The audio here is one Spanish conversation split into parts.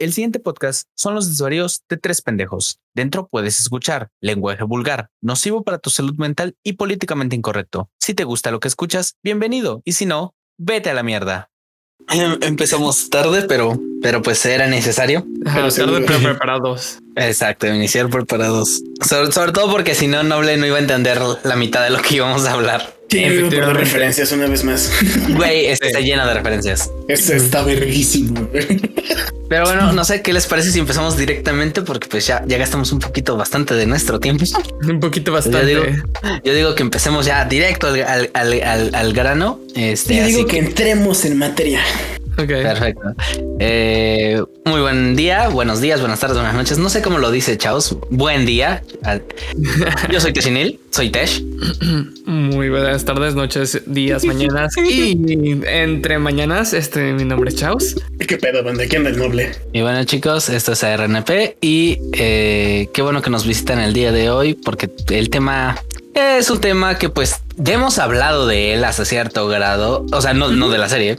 El siguiente podcast son los desvaríos de tres pendejos. Dentro puedes escuchar lenguaje vulgar, nocivo para tu salud mental y políticamente incorrecto. Si te gusta lo que escuchas, bienvenido. Y si no, vete a la mierda. Em, Empezamos tarde, pero, pero pues era necesario. Ajá, tarde pero preparados. Exacto, iniciar preparados. Sobre, sobre todo porque si no, Noble no iba a entender la mitad de lo que íbamos a hablar. Sí, por referencias una vez más. Güey, está llena de referencias. Esto está verguísimo. Pero bueno, no sé qué les parece si empezamos directamente, porque pues ya, ya gastamos un poquito bastante de nuestro tiempo. Un poquito Yo bastante. digo, yo digo que empecemos ya directo al, al- al- al- al grano. Este, Yo así digo que entremos en materia. Ok. Perfecto. Eh, muy buen día, buenos días, buenas tardes, buenas noches. No sé cómo lo dice Chaos. Buen día. Al- Yo soy Teshinil, soy Tesh. Muy buenas tardes, noches, días, mañanas y entre mañanas. Este, mi nombre es Chaos. ¿Qué pedo, banda? ¿Quién el noble? Y bueno, chicos, esto es RNP y eh, qué bueno que nos visitan el día de hoy porque el tema es un tema que pues ya hemos hablado de él hasta cierto grado, o sea, no, no de la serie,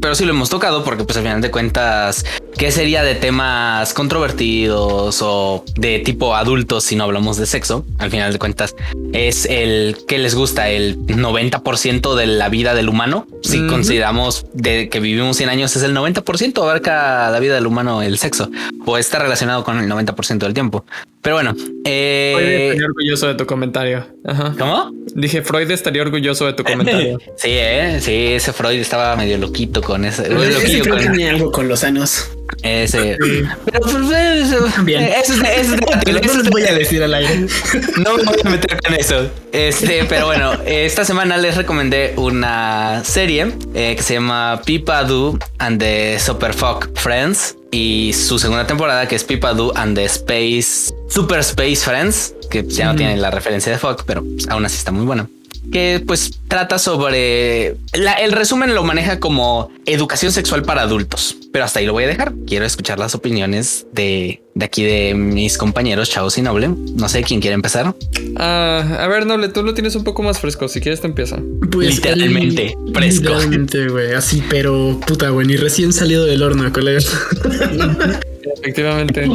pero sí lo hemos tocado porque pues al final de cuentas, ¿qué sería de temas controvertidos o de tipo adultos si no hablamos de sexo? Al final de cuentas, es el que les gusta el 90% de la vida del humano. Si consideramos de que vivimos 100 años, es el 90% abarca la vida del humano el sexo o está relacionado con el 90% del tiempo. Pero bueno, Freud eh, estaría orgulloso de tu comentario. Ajá. ¿cómo? Dije, Freud estaría orgulloso de tu comentario. Sí, eh, sí, ese Freud estaba medio loquito con ese. Ese loquillo creo que con tenía algo con los anos. ese. Pero pues, eso, Bien. eso es, eso es debatible, eso es voy a decir al aire. No me voy a meter con eso. Este, pero bueno, esta semana les recomendé una serie eh, que se llama Pipa Do and the Super Fuck Friends y su segunda temporada que es Pipa Do and the Space Super Space Friends, que ya no tiene la referencia de fuck, pero pues, aún así está muy buena. Que pues trata sobre la- el resumen lo maneja como educación sexual para adultos, pero hasta ahí lo voy a dejar. Quiero escuchar las opiniones de, de aquí de mis compañeros Chavos y Noble. No sé quién quiere empezar. Ah, a ver, Noble, tú lo tienes un poco más fresco. Si quieres, te empieza. Literalmente, fresco. Pues, Literalmente, güey. Así, pero puta, güey. Ni recién salido del horno, colega. Efectivamente.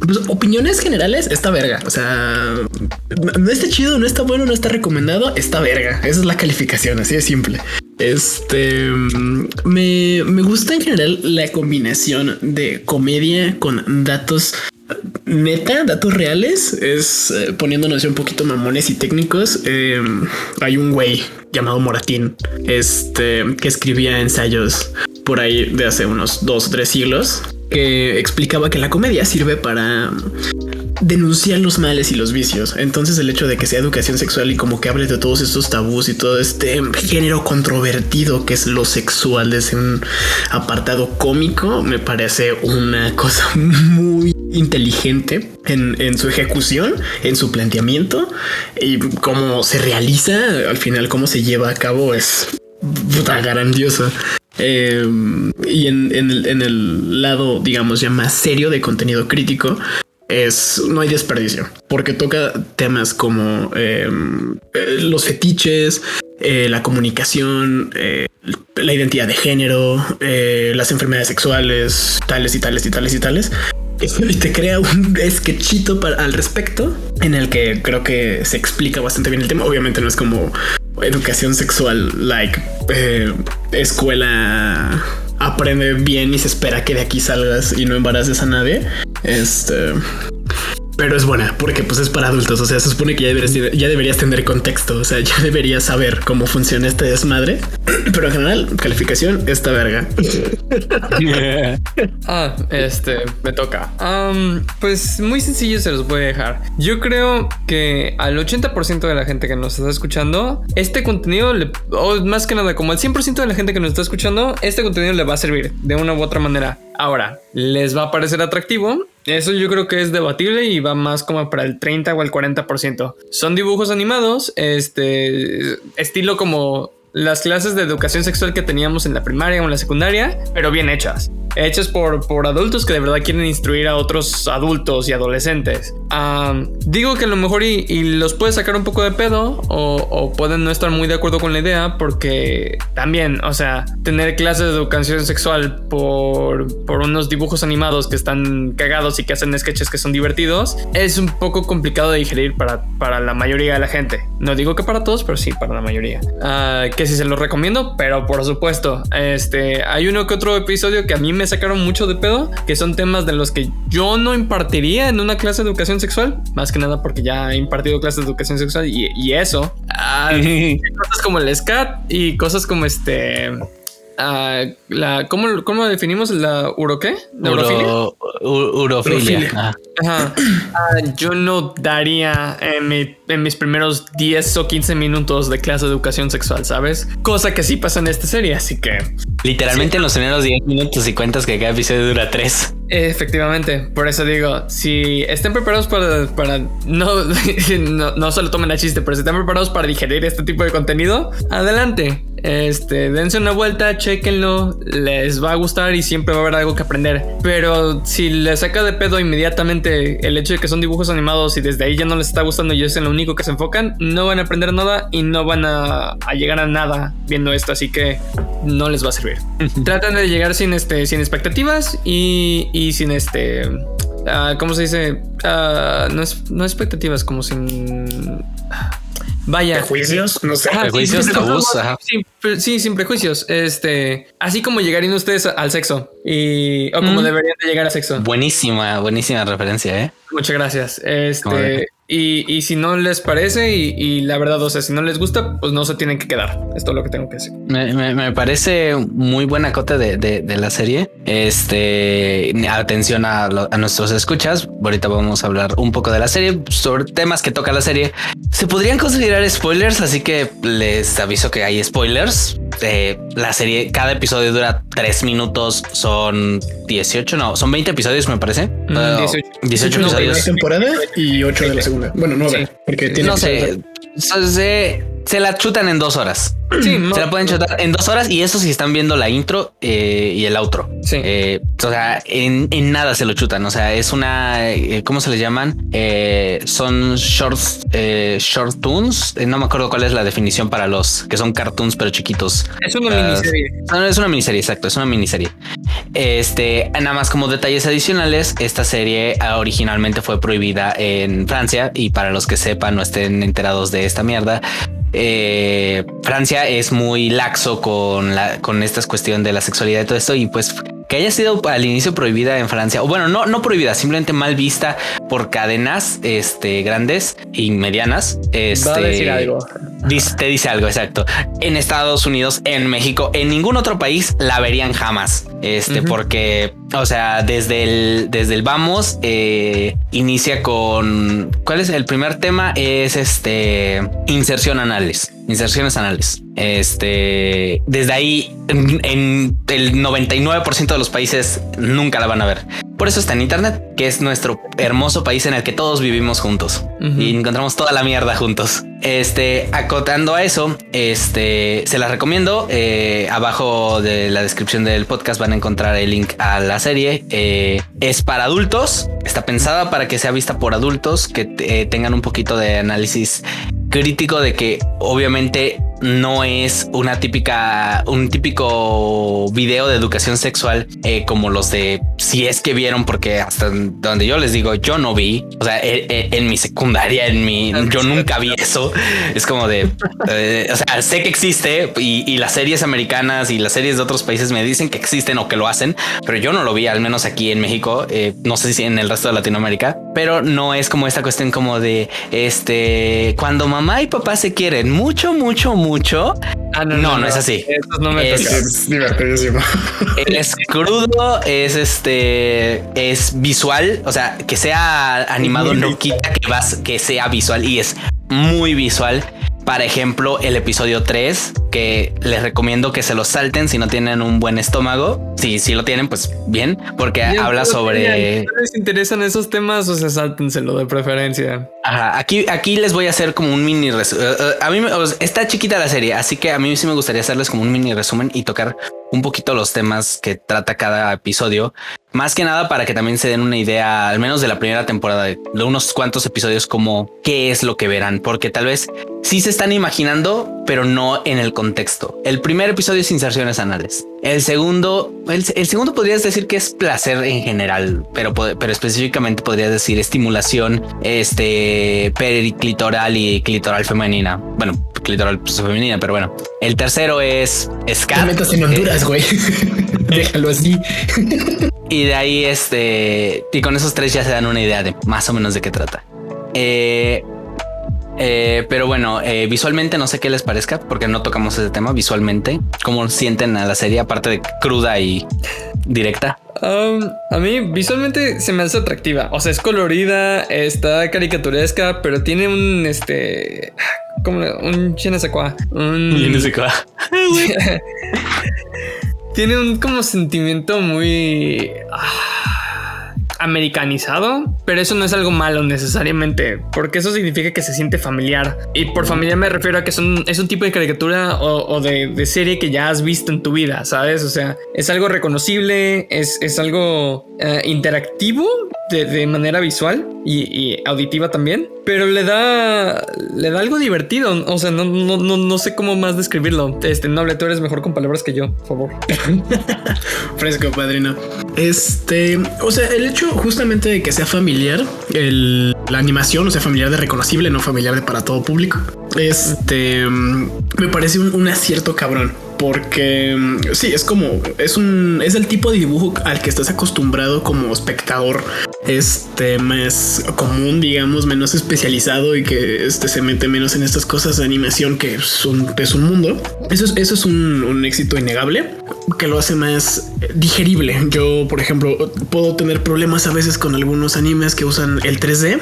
Pues, opiniones generales, está verga. O sea, no, está chido, no está bueno, no está recomendado, está verga. Esa es la calificación, así de simple. Este mm, me, me gusta en general la combinación de comedia con datos eh, neta, datos reales. Es eh, poniéndonos un poquito mamones y técnicos. eh, hay un güey llamado Moratín, este que escribía ensayos por ahí de hace unos dos o tres siglos que explicaba que la comedia sirve para denunciar los males y los vicios. Entonces el hecho de que sea educación sexual y como que hable de todos estos tabús y todo este género controvertido que es lo sexual desde un apartado cómico me parece una cosa muy inteligente en, su ejecución, en su planteamiento y cómo se realiza al final, cómo se lleva a cabo es puta grandioso. Eh, y en, en el, lado, digamos, ya más serio de contenido crítico, es no hay desperdicio porque toca temas como eh, eh, los fetiches, eh, la comunicación, la identidad de género, las enfermedades sexuales, tales y tales y tales y tales. Y te crea un sketchito para, al respecto en el que creo que se explica bastante bien el tema. Obviamente no es como educación sexual, like eh, escuela aprende bien y se espera que de aquí salgas y no embaraces a nadie. Este. Pero es buena porque pues es para adultos. O sea, se supone que ya deberías, ya deberías tener contexto. O sea, ya deberías saber cómo funciona este desmadre. Pero en general, calificación, esta verga. Ah, este, me toca. Pues muy sencillo se los voy a dejar. Yo creo que al 80% de la gente que nos está escuchando, este contenido, le, o más que nada, como al 100% de la gente que nos está escuchando, este contenido le va a servir de una u otra manera. Ahora, ¿les va a parecer atractivo? Eso yo creo que es debatible y va más como para el 30 o el 40%. Son dibujos animados, este estilo como las clases de educación sexual que teníamos en la primaria o en la secundaria, pero bien hechas hechas por, por adultos que de verdad quieren instruir a otros adultos y adolescentes. digo que a lo mejor y, los puede sacar un poco de pedo o, pueden no estar muy de acuerdo con la idea porque también, o sea, tener clases de educación sexual por, por unos dibujos animados que están cagados y que hacen sketches que son divertidos es un poco complicado de digerir para, para la mayoría de la gente. No digo que para todos, pero sí para la mayoría. Ah, que si se los recomiendo, pero por supuesto, este, hay uno que otro episodio que a mí me sacaron mucho de pedo, que son temas de los que yo no impartiría en una clase de educación sexual, más que nada porque ya he impartido clases de educación sexual y, eso. Ah, cosas como el SCAT y cosas como este... La, ¿cómo, ¿Cómo definimos la? Uro, urofilia. Ajá. Ah, yo no daría en, en, mis primeros 10 o 15 minutos de clase de educación sexual, ¿sabes? Cosa que sí pasa en esta serie, así que... Literalmente en los primeros 10 minutos y cuentas que cada episodio dura 3. Efectivamente, por eso digo, si estén preparados para, para no, no, no solo tomen a chiste, pero si están preparados para digerir este tipo de contenido, adelante. Este, dense una vuelta, chequenlo, les va a gustar y siempre va a haber algo que aprender. Pero si les saca de pedo inmediatamente el hecho de que son dibujos animados y desde ahí ya no les está gustando y es en lo único que se enfocan, no van a aprender nada y no van a, llegar a nada viendo esto, así que no les va a servir. Tratan de llegar sin, este, sin expectativas y, y sin este... Uh, ¿Cómo se dice? Uh, no, es, no expectativas, como sin... Vaya. ¿Prejuicios? No sé. prejuicios, tabús. Sí, sin prejuicios. Este, así como llegarían ustedes al sexo y o como deberían de llegar al sexo. Buenísima, buenísima referencia, ¿eh? Muchas gracias. Este, y, si no les parece y, la verdad, o sea, si no les gusta, pues no se tienen que quedar. Esto es lo que tengo que decir. Me, parece muy buena cota de, la serie. Este, atención a, nuestros escuchas. Ahorita vamos a hablar un poco de la serie, sobre temas que toca la serie. Se podrían considerar spoilers, así que les aviso que hay spoilers. Eh, la serie, cada episodio dura tres minutos, son 18, no, son 20 episodios, me parece. 18, 18 episodios. De temporada y 8 de la segunda. Bueno, no, porque tiene. No sé. Se, se la chutan en dos horas. Sí, se la pueden chutar en dos horas y eso si están viendo la intro eh, y el outro. Sí. Eh, o sea, en, en, nada se lo chutan. O sea, es una, eh, ¿cómo se les llaman? son shorts, short tunes. no me acuerdo cuál es la definición para los que son cartoons pero chiquitos. Es una miniserie. es una miniserie, exacto. Es una miniserie. Este, nada más como detalles adicionales, esta serie ah, originalmente fue prohibida en Francia y para los que sepan no estén enterados de esta mierda, eh, Francia es muy laxo con la con esta cuestión de la sexualidad y todo esto y pues que haya sido al inicio prohibida en Francia o bueno no no prohibida simplemente mal vista por cadenas este grandes y medianas este Va a decir algo te dice algo exacto en Estados Unidos en México en ningún otro país la verían jamás este porque o sea desde el desde el vamos eh, inicia con cuál es el primer tema es este inserción anal inserciones anales. Este, desde ahí, en, el 99% de los países nunca la van a ver. Por eso está en Internet, que es nuestro hermoso país en el que todos vivimos juntos y encontramos toda la mierda juntos. Este, acotando a eso, este, se las recomiendo. Eh, abajo de la descripción del podcast van a encontrar el link a la serie. Eh, es para adultos, está pensada para que sea vista por adultos que eh, tengan un poquito de análisis crítico de que obviamente no es una típica, un típico video de educación sexual eh, como los de si es que vieron, porque hasta donde yo les digo, yo no vi, o sea, e, e, en, mi secundaria, en mi, yo nunca vi eso. Es como de, eh, o sea, sé que existe y, las series americanas y las series de otros países me dicen que existen o que lo hacen, pero yo no lo vi, al menos aquí en México. Eh, no sé si en el resto de Latinoamérica, pero no es como esta cuestión como de este cuando mamá y papá se quieren mucho, mucho, mucho. Ah, no, no, no, es así. no me es, es divertidísimo. Es crudo, es este, es visual. O sea, que sea animado no quita que vas, que sea visual y es muy visual. Para ejemplo, el episodio 3, que les recomiendo que se lo salten si no tienen un buen estómago. Si, si lo tienen, pues bien, porque habla sobre... Si les interesan esos temas, o sea, sáltenselo de preferencia. Ajá, aquí, aquí les voy a hacer como un mini resumen. Eh, eh, a mí está chiquita la serie, así que a mí sí me gustaría hacerles como un mini resumen y tocar un poquito los temas que trata cada episodio. Más que nada para que también se den una idea, al menos de la primera temporada, de unos cuantos episodios, como qué es lo que verán, porque tal vez sí se están imaginando, pero no en el contexto. El primer episodio es inserciones anales. El segundo, el, segundo podrías decir que es placer en general, pero, pero específicamente podrías decir estimulación este, periclitoral y clitoral femenina. Bueno, clitoral pues, femenina, pero bueno. El tercero es scat. en Honduras, güey. Déjalo así. y de ahí, este, y con esos tres ya se dan una idea de más o menos de qué trata. Eh, eh, pero bueno, eh, visualmente no sé qué les parezca porque no tocamos ese tema visualmente. ¿Cómo sienten a la serie aparte de cruda y directa? Um, a mí visualmente se me hace atractiva. O sea, es colorida, está caricaturesca, pero tiene un este como un chinesecua. Un tiene un como sentimiento muy ah, americanizado, pero eso no es algo malo necesariamente, porque eso significa que se siente familiar. Y por familiar me refiero a que son, es un tipo de caricatura o, de, serie que ya has visto en tu vida, ¿sabes? O sea, es algo reconocible, es, es algo eh, interactivo de, manera visual y, auditiva también, pero le da, le da algo divertido. O sea, no, no, no, sé cómo más describirlo. Este noble, tú eres mejor con palabras que yo, por favor. Fresco, padrino. Este, o sea, el hecho justamente de que sea familiar, el, la animación, o sea, familiar de reconocible, no familiar de para todo público, este me parece un, un acierto cabrón porque mm, sí, es como es un es el tipo de dibujo al que estás acostumbrado como espectador, este más común, digamos, menos especializado y que este se mete menos en estas cosas de animación que es un, es un mundo. Eso es, eso es un, un éxito innegable que lo hace más digerible. Yo, por ejemplo, puedo tener problemas a veces con algunos animes que usan el 3D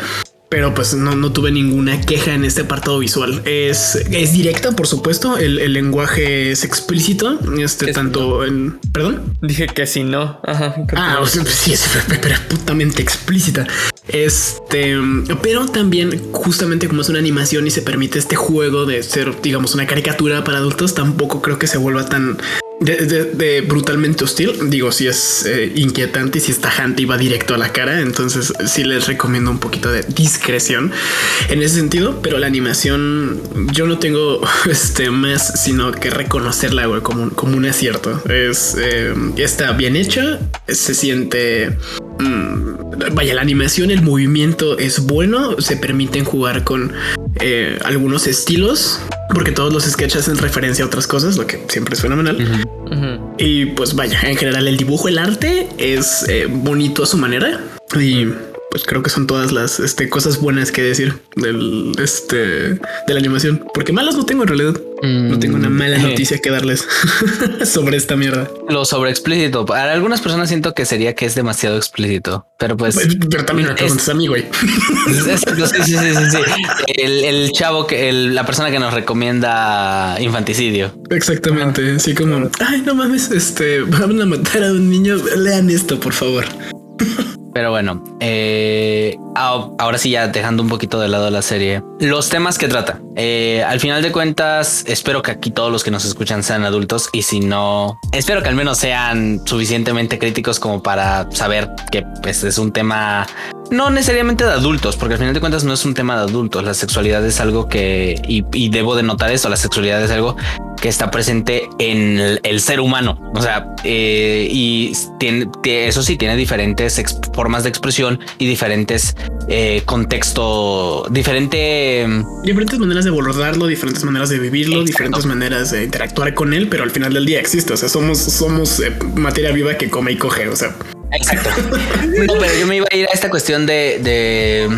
pero pues no, no, tuve ninguna queja en este apartado visual. Es, es directa, por supuesto. El, el lenguaje es explícito. Este tanto en perdón. Dije que sí, no. Ajá, ah, sí, es, pero es putamente explícita. Este, pero también, justamente como es una animación y se permite este juego de ser, digamos, una caricatura para adultos, tampoco creo que se vuelva tan de, brutalmente hostil. Digo, si es eh, inquietante y si es tajante y va directo a la cara. Entonces, sí les recomiendo un poquito de discreción en ese sentido. Pero la animación, yo no tengo este más sino que reconocerla como, como un acierto. Es eh, está bien hecha, se siente. Mm, vaya, la animación, el movimiento es bueno. Se permiten jugar con eh, algunos estilos porque todos los sketches hacen referencia a otras cosas, lo que siempre es fenomenal. Y pues vaya, en general el dibujo, el arte es eh, bonito a su manera y pues creo que son todas las este, cosas buenas que decir del este de la animación, porque malas no tengo en realidad. No tengo una mala mm, noticia que darles sobre esta mierda. Lo sobre explícito. Para algunas personas siento que sería que es demasiado explícito, pero pues, pero también preguntas a mí, güey. sí, sí, sí, sí, El, chavo que la persona que nos recomienda infanticidio. Exactamente. Así como, ay, no mames, este van a matar a un niño. Lean esto, por favor. Pero bueno, eh, ahora sí ya dejando un poquito de lado la serie, los temas que trata. Eh, al final de cuentas, espero que aquí todos los que nos escuchan sean adultos y si no, espero que al menos sean suficientemente críticos como para saber que pues, es un tema no necesariamente de adultos, porque al final de cuentas no es un tema de adultos. La sexualidad es algo que, y, debo de notar esto, la sexualidad es algo que está presente en el, ser humano. O sea, eh, y eso sí, tiene diferentes formas de expresión y diferentes eh, contexto, diferente... Diferentes maneras de abordarlo, diferentes maneras de vivirlo, diferentes maneras de interactuar con él, pero al final del día existe. O sea, somos, somos eh, materia viva que come y coge. O sea, Exacto. No, pero yo me iba a ir a esta cuestión de,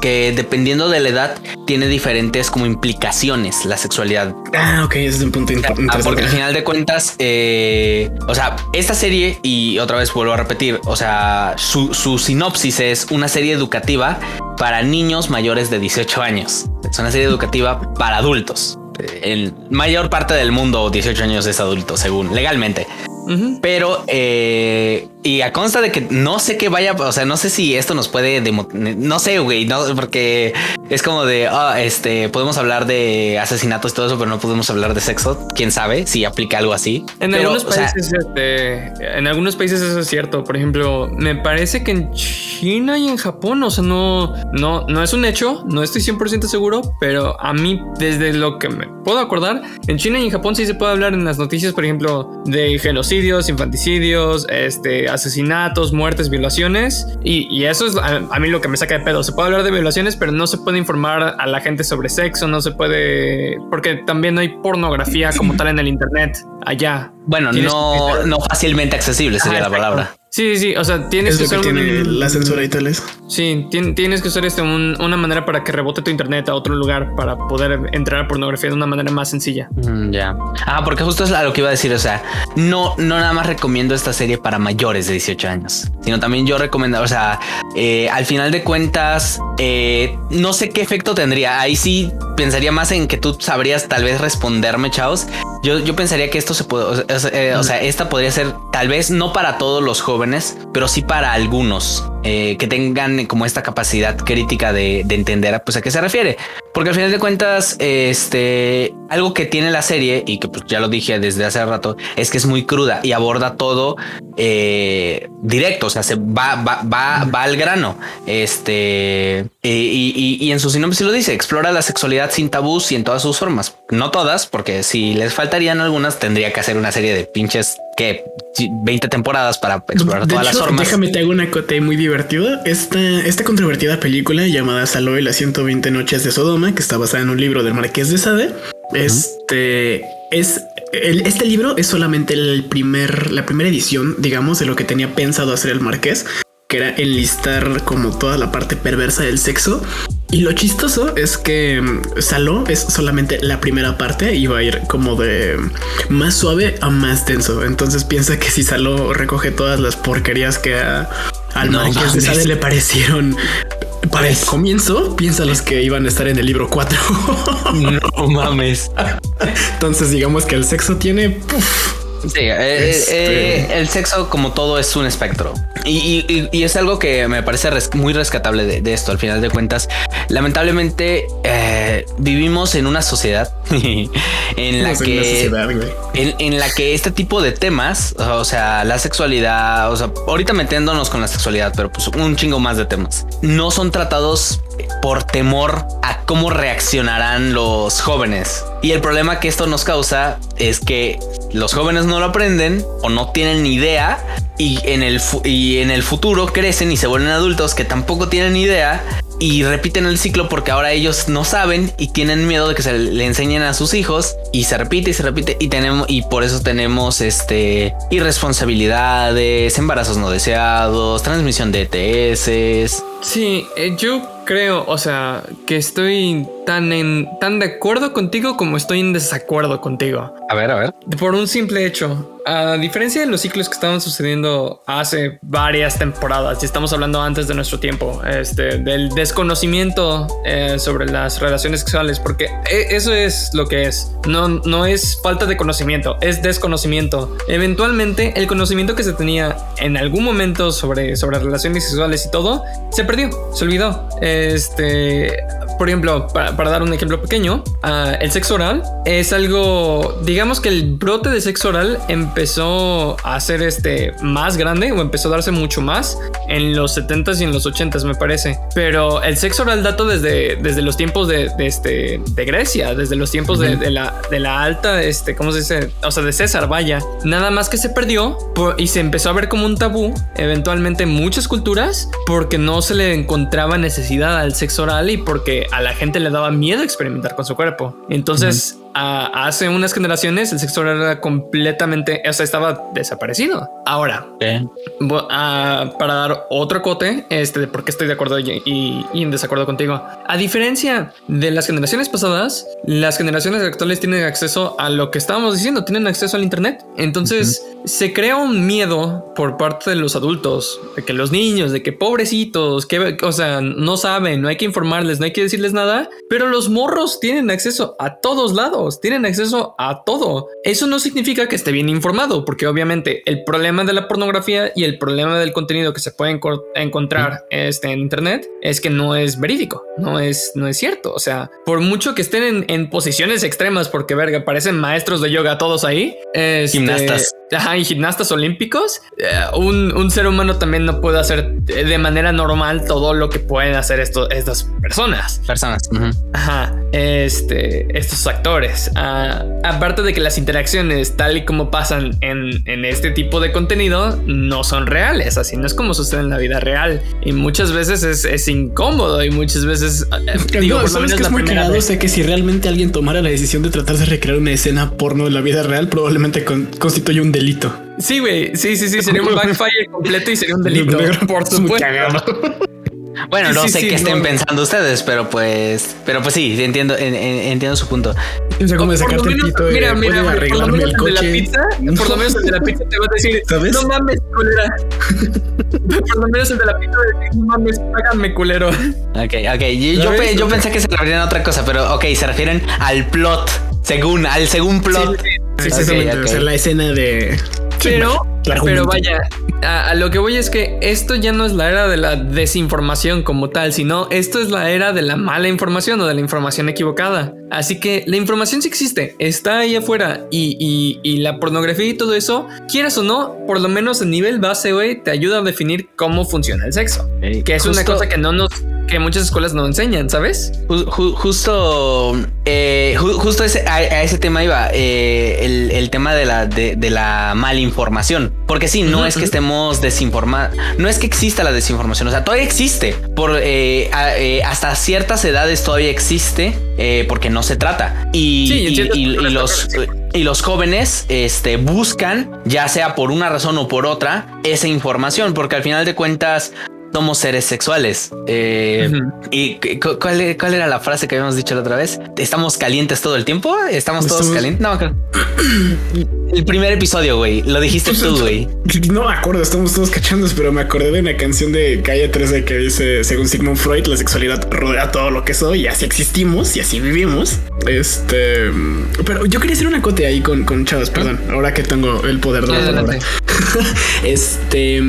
que dependiendo de la edad tiene diferentes como implicaciones la sexualidad. Ah, ok, ese es un punto Ah, interesante. porque al final de cuentas, eh, o sea, esta serie, y otra vez vuelvo a repetir, o sea, su, su sinopsis es una serie educativa para niños mayores de 18 años. Es una serie educativa para adultos. En mayor parte del mundo, 18 años es adulto, según legalmente. Pero, eh, y a consta de que no sé qué vaya, o sea, no sé si esto nos puede, no sé, güey, no, porque es como de, ah, este, podemos hablar de asesinatos y todo eso, pero no podemos hablar de sexo. Quién sabe si aplica algo así. En Pero, algunos o sea, países, este, en algunos países eso es cierto. Por ejemplo, me parece que en China y en Japón, o sea, no, no, no es un hecho, no estoy 100% seguro, pero a mí, desde lo que me puedo acordar, en China y en Japón sí se puede hablar en las noticias, por ejemplo, de infanticidios, este, asesinatos, muertes, violaciones. Y, y eso es a, a mí lo que me saca de pedo. Se puede hablar de violaciones, pero no se puede informar a la gente sobre sexo, no se puede, porque también no hay pornografía como tal en el internet allá. bueno, no, no fácilmente accesible sería Ajá, la palabra. Sí, sí, sí, o sea, tienes Es que lo que usar tiene un- la censura y tal eso. Sí, tien- tienes que usar este un- una manera para que rebote tu internet a otro lugar para poder entrar a pornografía de una manera más sencilla. Mm, ya. Ah, porque justo es a lo que iba a decir. O sea, no, no nada más recomiendo esta serie para mayores de 18 años, sino también yo recomiendo, o sea, eh, al final de cuentas, eh, no sé qué efecto tendría. Ahí sí pensaría más en que tú sabrías tal vez responderme, chavos. Yo, yo pensaría que esto se puede, o sea, eh, o sea, esta podría ser tal vez no para todos los jóvenes, pero sí para algunos eh, que tengan como esta capacidad crítica de, de entender pues, a qué se refiere. Porque al final de cuentas, este, algo que tiene la serie y que pues, ya lo dije desde hace rato, es que es muy cruda y aborda todo eh, directo, o sea, se va, va, va, va al grano. Este, y, y- y en su sinopsis lo dice, explora la sexualidad sin tabús y en todas sus formas. No todas, porque si les faltarían algunas, tendría que hacer una serie de pinches que 20 temporadas para explorar De todas las formas. déjame te hago una cote muy divertida. Esta, esta controvertida película llamada Saló y las 120 noches de Sodoma, que está basada en un libro del Marqués de Sade, este es el- este libro es solamente el primer, la primera edición, digamos, de lo que tenía pensado hacer el Marqués, que era enlistar como toda la parte perversa del sexo. Y lo chistoso es que mm, Saló es solamente la primera parte y va a ir como de más suave a más denso. Entonces piensa que si Saló recoge todas las porquerías que a, al No Marqués de. Sade le parecieron para el comienzo, piensa los que iban a estar en el libro 4. No mames. Entonces digamos que el sexo tiene... Sí, eh, Este- eh, el sexo como todo es un espectro y, y- y- y es algo que me parece res- muy rescatable de, de esto. Al final de cuentas, lamentablemente eh, vivimos en una sociedad en la que sociedad, en la que este tipo de temas, o sea, la sexualidad, o sea, ahorita metiéndonos con la sexualidad, pero pues un chingo más de temas, no son tratados por temor a cómo reaccionarán los jóvenes. Y el problema que esto nos causa es que los jóvenes no lo aprenden o no tienen ni idea y en el, y en el futuro crecen y se vuelven adultos que tampoco tienen idea y repiten el ciclo porque ahora ellos no saben y tienen miedo de que se le enseñen a sus hijos y se repite y se repite y tenemos y por eso tenemos este irresponsabilidades, embarazos no deseados, transmisión de ETS. Sí, eh, yo creo, o sea, que estoy tan en tan de acuerdo contigo como estoy en desacuerdo contigo. A ver, a ver. Por un simple hecho. A diferencia de los ciclos que estaban sucediendo hace varias temporadas, y estamos hablando antes de nuestro tiempo, este, del desconocimiento eh, sobre las relaciones sexuales, porque e- eso es lo que es. No, no es falta de conocimiento, es desconocimiento. Eventualmente, el conocimiento que se tenía en algún momento sobre, sobre relaciones sexuales y todo, se perdió, se olvidó. Este, por ejemplo, para, para dar un ejemplo pequeño, ah, el sexo oral es algo, digamos que el brote de sexo oral empezó a ser este más grande o empezó a darse mucho más en los 70s y en los 80s me parece. Pero el sexo oral dato desde, desde los tiempos de, de este, de Grecia, desde los tiempos de, de la, de la alta, este, ¿cómo se dice? O sea, de César, vaya. Nada más que se perdió por- y se empezó a ver como un tabú eventualmente en muchas culturas porque no se le encontraba necesidad al sexo oral y porque a la gente le daba miedo experimentar con su cuerpo. Entonces, a- hace unas generaciones el sexo oral era completamente, o sea, estaba desaparecido. Ahora, ah, para dar otro cote, este, de por qué estoy de acuerdo y, y- y en desacuerdo contigo. A diferencia de las generaciones pasadas, las generaciones actuales tienen acceso a lo que estábamos diciendo, tienen acceso al Internet. Entonces se crea un miedo por parte de los adultos, de que los niños, de que pobrecitos, que, o sea, no saben, no hay que informarles, no hay que decirles nada, pero los morros tienen acceso a todos lados, tienen acceso a todo. Eso no significa que esté bien informado, porque obviamente el problema de la pornografía y el problema del contenido que se puede encontrar este, en internet es que no es verídico, no es, no es cierto. O sea, por mucho que estén en, en posiciones extremas, porque verga, parecen maestros de yoga todos ahí, este, Gimnastas. Ajá, y gimnastas olímpicos, eh, un, un ser humano también no puede hacer de manera normal todo lo que pueden hacer esto- estas personas. Personas. Ajá, este, estos actores. Ah, aparte de que las interacciones, tal y como pasan en, en este tipo de contenido, no son reales. Así no es como sucede en la vida real. Y muchas veces es, es incómodo y muchas veces. eh, digo, No, por lo ¿sabes menos que es muy cagado? vez. Sé que si realmente alguien tomara la decisión de tratar de recrear una escena porno de la vida real, probablemente con- constituye un delito. Sí, güey. Sí, sí, sí. Sería un backfire completo y sería un delito. Por supuesto. Bueno, Sí, no sí, sé sí, qué estén no. pensando ustedes, pero pues, pero pues sí, entiendo, en- en- entiendo su punto. O sea, como de sacarte el menos, pito y mira, de, mira, "Puede güey, por lo arreglarme menos el el de la coche. pizza, por lo menos el de la pizza te va a decir, ¿Sabes? no mames, culera. por lo menos el de la pizza va a decir, no mames, págame, culero. Ok, ok. Yo, yo, pe- yo pensé que se referían a otra cosa, pero ok, se refieren al plot, según, al según plot. Sí, Sí, Ok, exactamente. ok. O sea, la escena de. Pero, el pero vaya, a, a lo que voy es que esto ya no es la era de la desinformación como tal, sino esto es la era de la mala información o de la información equivocada. Así que la información sí existe, está ahí afuera y, y- y la pornografía y todo eso, quieras o no, por lo menos a nivel base, güey, te ayuda a definir cómo funciona el sexo. Que es una cosa que no nos, que muchas escuelas no enseñan, ¿sabes? Ju- ju- justo, eh, ju- justo ese- a, a ese tema iba eh, el, el tema de la de, de la malinformación, porque sí, no es que estemos desinformados, no es que exista la desinformación, o sea, todavía existe. Por eh, a- hasta ciertas edades todavía existe porque no se trata. Y, Sí, y- los y los jóvenes este, buscan, ya sea por una razón o por otra, esa información, porque al final de cuentas somos seres sexuales. Eh. ¿Y cu- cuál, cuál era la frase que habíamos dicho la otra vez? ¿Estamos calientes todo el tiempo? ¿Estamos todos Estamos- calientes? No, El primer episodio, güey. Lo dijiste tú, güey. No me acuerdo, estamos todos cachándonos, pero me acordé de una canción de Calle 13 que dice, según Sigmund Freud, la sexualidad rodea todo lo que soy y así existimos y así vivimos. Este, pero yo quería hacer una cote ahí con, con chavos, perdón, ahora que tengo el poder de la palabra. este,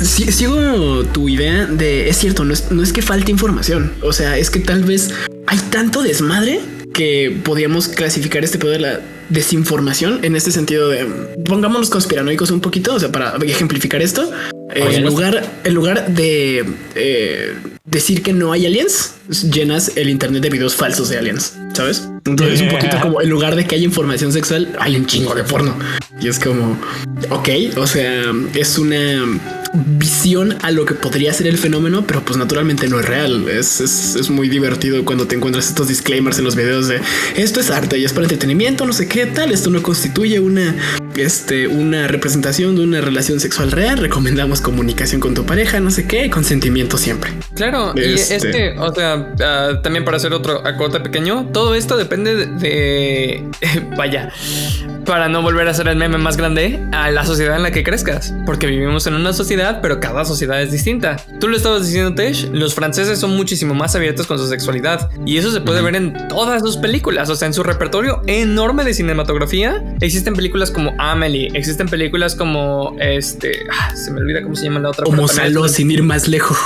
si- sigo tu idea de, es cierto, no es, no es que falte información, o sea, es que tal vez hay tanto desmadre que podríamos clasificar este pedo de la desinformación en este sentido de pongámonos conspiranoicos un poquito, o sea, para ejemplificar esto, eh, en lugar, en lugar de eh, decir que no hay aliens, llenas el internet de videos falsos de aliens, ¿sabes? Entonces es un poquito como en lugar de que haya información sexual, hay un chingo de porno. Y es como, ok, o sea, es una visión a lo que podría ser el fenómeno, pero pues naturalmente no es real. Es, es, es muy divertido cuando te encuentras estos disclaimers en los videos de esto es arte y es para entretenimiento, no sé qué tal, esto no constituye una, este, una representación de una relación sexual real, recomendamos comunicación con tu pareja, no sé qué, consentimiento siempre. Claro, y Este- es que, o sea, ah, también para hacer otro acote pequeño, todo esto depende de, de- vaya, para no volver a ser el meme más grande, a la sociedad en la que crezcas, porque vivimos en una sociedad, pero cada sociedad es distinta. Tú lo estabas diciendo, Tesh, los franceses son muchísimo más abiertos con su sexualidad, y eso se puede ver en todas sus películas, o sea, en su repertorio enorme de cinematografía, existen películas como Amelie, existen películas como, este, ah, se me olvida cómo se llama la otra. Como Saló sin ir más lejos.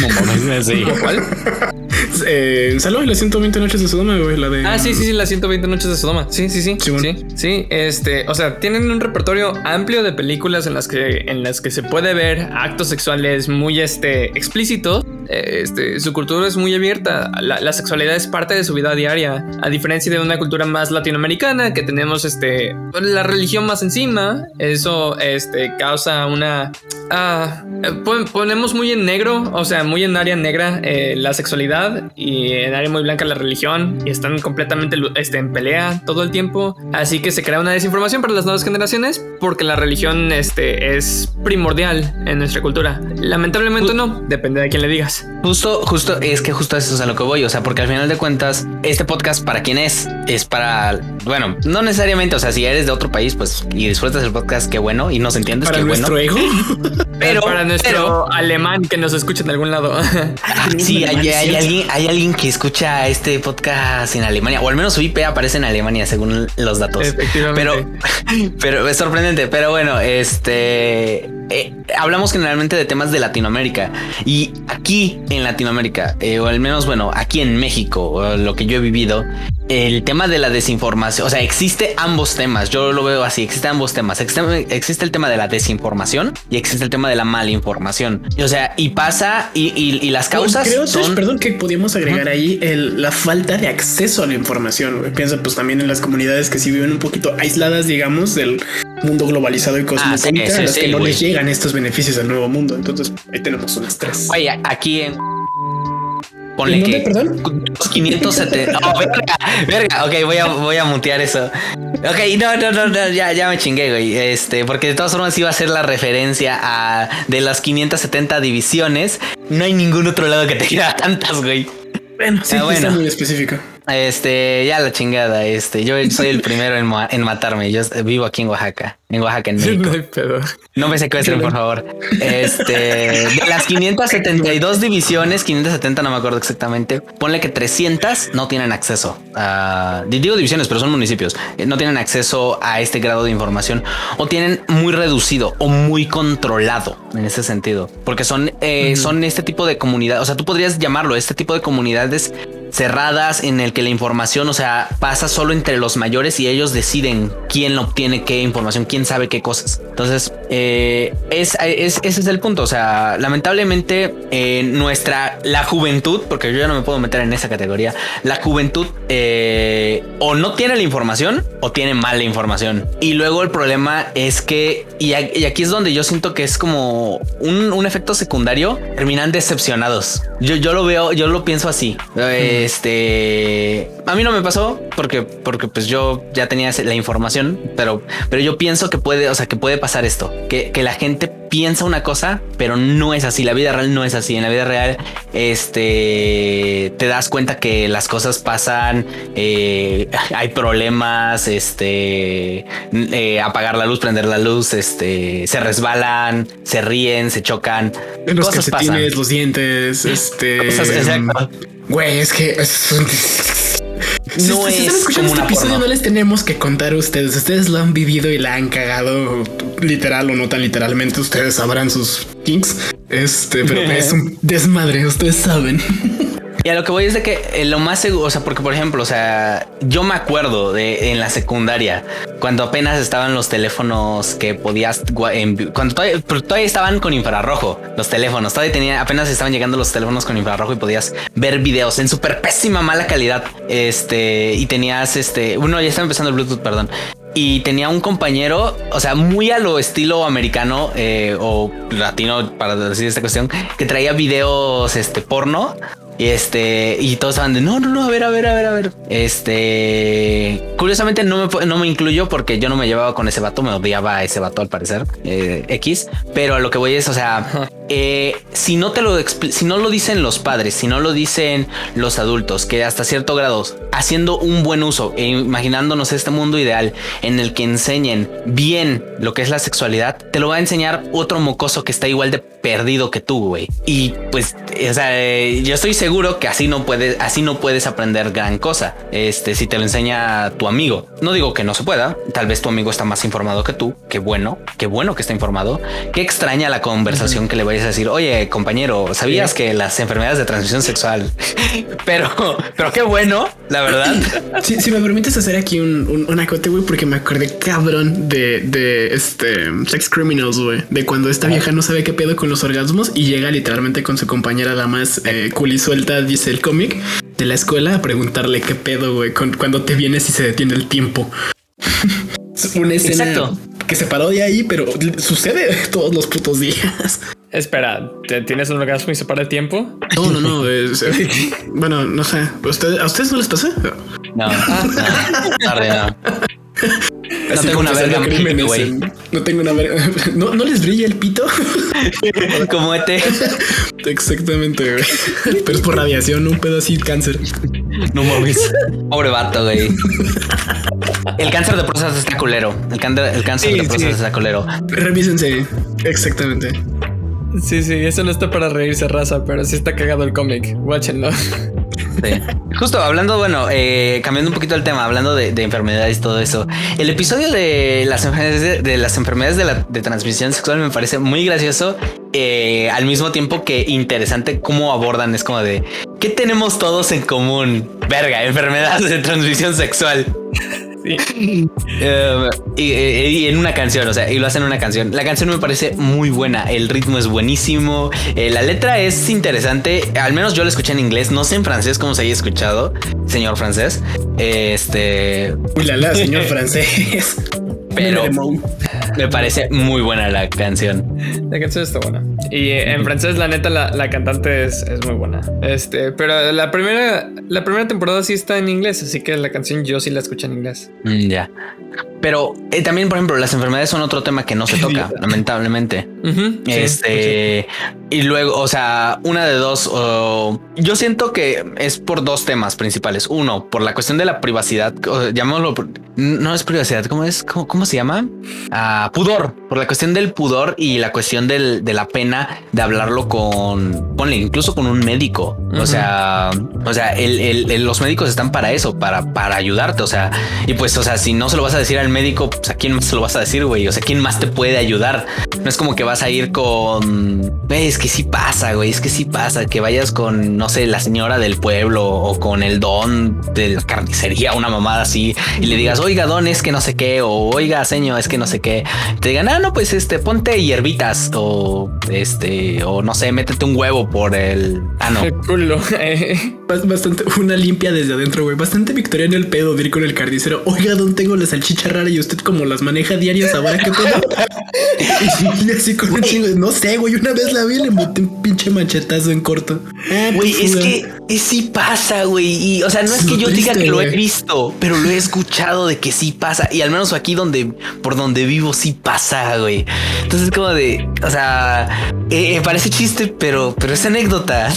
¿Como cuál? Eh, y las 120 noches de Sodoma, güey, la de... Ah, sí, sí, sí, las 120 noches de Sodoma. Sí, sí, sí. Sí, Sí, bueno. sí, este, o sea, tienen un repertorio amplio de películas en las que en las que se puede ver actos sexuales muy este explícitos Este, su cultura es muy abierta. La, sexualidad es parte de su vida diaria. A diferencia de una cultura más latinoamericana que tenemos este, la religión más encima, eso este, causa una... ah, pon- ponemos muy en negro, o sea, muy en área negra eh, la sexualidad y en área muy blanca la religión y están completamente este, en pelea todo el tiempo. Así que se crea una desinformación para las nuevas generaciones porque la religión este, es primordial en nuestra cultura. Lamentablemente no, depende de quién le digas. Justo, justo, es que justo eso es a lo que voy. O sea, porque al final de cuentas, este podcast para quién es, es para, bueno, no necesariamente. O sea, si eres de otro país, pues y disfrutas el podcast, qué bueno y nos entiendes, Para qué bueno. nuestro ego. Pero- para nuestro pero- alemán que nos escucha en algún lado. Ah, sí, hay, hay alguien, hay alguien que escucha este podcast en Alemania, o al menos su IP aparece en Alemania, según los datos. Efectivamente. Pero, pero es sorprendente. Pero bueno, este eh, hablamos generalmente de temas de Latinoamérica y aquí en Latinoamérica, eh, o al menos, bueno, aquí en México, lo que yo he vivido, el tema de la desinformación, o sea, existe ambos temas. Yo lo veo así: existe ambos temas. Existe, existe el tema de la desinformación y existe el tema de la malinformación. O sea, y pasa y, y- y las causas Creo, son. perdón, que podíamos agregar ahí el- la falta de acceso a la información. Piensa pues también en las comunidades que sí viven un poquito aisladas, digamos, del mundo globalizado y cosmopolita, Ah, sí, sí, a sí, que no güey. les llegan estos beneficios del nuevo mundo. Entonces ahí tenemos unas tres. Güey, aquí en. Ponle ¿En que. perdón? Los 570. Oh, verga, verga. Ok, voy a, voy a mutear eso. Ok, no, no, no, no, ya, ya me chingué, güey. Este, porque de todas formas iba a ser la referencia a de las 570 divisiones. No hay ningún otro lado que tenga tantas, güey. Bueno, sí, Ah, bueno. está muy específico. Este, ya la chingada. Este, yo soy el primero en, en matarme. Yo vivo aquí en Oaxaca, en Oaxaca, en México. no hay pedo. No me secuestren, por favor. Este, de las 572 divisiones, 570 no me acuerdo exactamente, ponle que 300 no tienen acceso a, digo divisiones, pero son municipios, eh, no tienen acceso a este grado de información o tienen muy reducido o muy controlado en ese sentido, porque son, eh, son este tipo de comunidad, o sea, tú podrías llamarlo este tipo de comunidades cerradas en el que la información, o sea, pasa solo entre los mayores y ellos deciden quién obtiene qué información, quién sabe qué cosas. Entonces, eh, es, es- ese es el punto. O sea, lamentablemente eh, nuestra, la juventud, porque yo ya no me puedo meter en esa categoría, la juventud eh, o no tiene la información o tiene mala información. Y luego el problema es que, y, aquí es donde yo siento que es como un, un efecto secundario, terminan decepcionados. Yo, yo lo veo, yo lo pienso así. Este, a mí no me pasó porque, porque pues yo ya tenía la información, pero, pero yo pienso que puede, o sea, que puede pasar esto, que, que la gente piensa una cosa, pero no es así. La vida real no es así. En la vida real, este, te das cuenta que las cosas pasan, eh, hay problemas, este, eh, apagar la luz, prender la luz, este, se resbalan, se ríen, se chocan. En los cosas pasan. los dientes, este. Cosas- exacto. Güey, es que. es- Si- No si es están escuchando como este episodio, porno. no les tenemos que contar a ustedes. Ustedes lo han vivido y la han cagado literal o no tan literalmente. Ustedes sabrán sus kinks. Este, pero es un desmadre. Ustedes saben. Y a lo que voy es de que eh, lo más seguro, o sea, porque por ejemplo, o sea, yo me acuerdo de en la secundaria, cuando apenas estaban los teléfonos que podías, cuando todavía, todavía estaban con infrarrojo, los teléfonos, todavía tenía, apenas estaban llegando los teléfonos con infrarrojo y podías ver videos en súper pésima mala calidad. Este, y tenías este, bueno, ya estaba empezando el Bluetooth, perdón. Y tenía un compañero, o sea, muy a lo estilo americano eh, o latino, para decir esta cuestión, que traía videos este, porno y este, y todos estaban de no, no, no, a ver, a ver, a ver, a ver. Este, curiosamente no me, no me incluyo porque yo no me llevaba con ese vato, me odiaba a ese vato al parecer, eh, X. Pero a lo que voy es, o sea, eh, si no te lo, si no lo dicen los padres, si no lo dicen los adultos, que hasta cierto grado, haciendo un buen uso e imaginándonos este mundo ideal en el que enseñen bien lo que es la sexualidad, te lo va a enseñar otro mocoso que está igual de perdido que tú, güey. Y pues, o sea, eh, yo estoy seguro que así no puedes, así no puedes aprender gran cosa. Este, si te lo enseña tu amigo. No digo que no se pueda. Tal vez tu amigo está más informado que tú. Qué bueno, qué bueno que está informado. Qué extraña la conversación que le va vayas a decir, oye, compañero, ¿sabías que las enfermedades de transmisión sexual? pero, pero qué bueno, la verdad. Si, si me permites hacer aquí un, un, un acote, güey, porque me acordé cabrón de, de este Sex Criminals, güey, de cuando esta vieja no sabe qué pedo con los orgasmos y llega literalmente con su compañera la más eh, cool y suelta, dice el cómic, de la escuela a preguntarle qué pedo, güey, con- cuando te vienes y se detiene el tiempo. Una escena Exacto. Que se paró de ahí, pero sucede todos los putos días. Espera, ¿te- ¿tienes un orgasmo y se para el tiempo? No, no, no. es- es- bueno, no sé. ¿Usted- ¿A ustedes no les pasa? No, no, tarde, no. No Así tengo una verga pito, güey. No tengo una verga. ¿No, ¿No les brilla el pito? Como ET. Exactamente, güey. Pero es por radiación, un pedo así, cáncer. No mames. Pobre vato, güey. El cáncer de próstata está culero. El cáncer, el cáncer Sí, de próstata sí. está culero. Revísense. Exactamente. Sí, sí, eso no está para reírse raza, pero sí está cagado el cómic. Watchenlo. Justo hablando, bueno, eh, cambiando un poquito el tema, hablando de, de enfermedades y todo eso. El episodio de las enfermedades de, de las enfermedades de, la, de transmisión sexual me parece muy gracioso. eh, al mismo tiempo que interesante cómo abordan. Es como de qué tenemos todos en común. Verga, enfermedades de transmisión sexual. Sí. Eh, y, y- y en una canción, o sea, y lo hacen en una canción. La canción me parece muy buena, el ritmo es buenísimo, eh, la letra es interesante, al menos yo la escuché en inglés, no sé en francés cómo se haya escuchado, señor francés. Este, Uy, la la, señor francés. Pero- me parece muy buena la canción. La canción está buena. Y eh, en francés, la neta, la, la cantante es, es muy buena. Este, pero la primera, la primera temporada sí está en inglés, así que la canción yo sí la escuché en inglés. Mm, ya. Pero eh, también, por ejemplo, las enfermedades son otro tema que no se toca, lamentablemente. Este y luego, o sea, una de dos. yo siento que es por dos temas principales. Uno, por la cuestión de la privacidad, o, llamémoslo, no es privacidad, ¿cómo es? ¿Cómo, cómo se llama? Ah, pudor, por la cuestión del pudor y la cuestión del- de la pena de hablarlo con, ponle, incluso con un médico. O sea, o sea, el- el- el- los médicos están para eso, para, para ayudarte. O sea, y pues, o sea, si no se lo vas a decir al médico, pues a quién más se lo vas a decir, güey. O sea, quién más te puede ayudar. No es como que vas a ir con, "Güey, es que sí pasa, güey, es que sí pasa, que vayas con, no sé, la señora del pueblo o con el don de la carnicería, una mamada así, y le digas, oiga, don, es que no sé qué, o oiga, señor, es que no sé qué. Te digan, ah, no, pues este, ponte hierbitas, o este, o no sé, métete un huevo por el, ah, no. El culo. Bas- Bastante, una limpia desde adentro, güey. Bastante victoriano el pedo de ir con el carnicero. Oiga, ¿dónde tengo la salchicha rara? Y usted como las maneja diarias, ahora qué pedo. y así con un chingo no sé, güey. Una vez la vi y le metí un pinche machetazo en corto. Ah, Güey, pues, es que sí pasa, güey. Y, o sea, no es que yo diga que lo he visto, pero lo he escuchado de que sí pasa. Y al menos aquí donde, por donde vivo, sí pasa, güey. Entonces, como de, o sea, eh, eh, parece chiste, pero, pero es anécdota.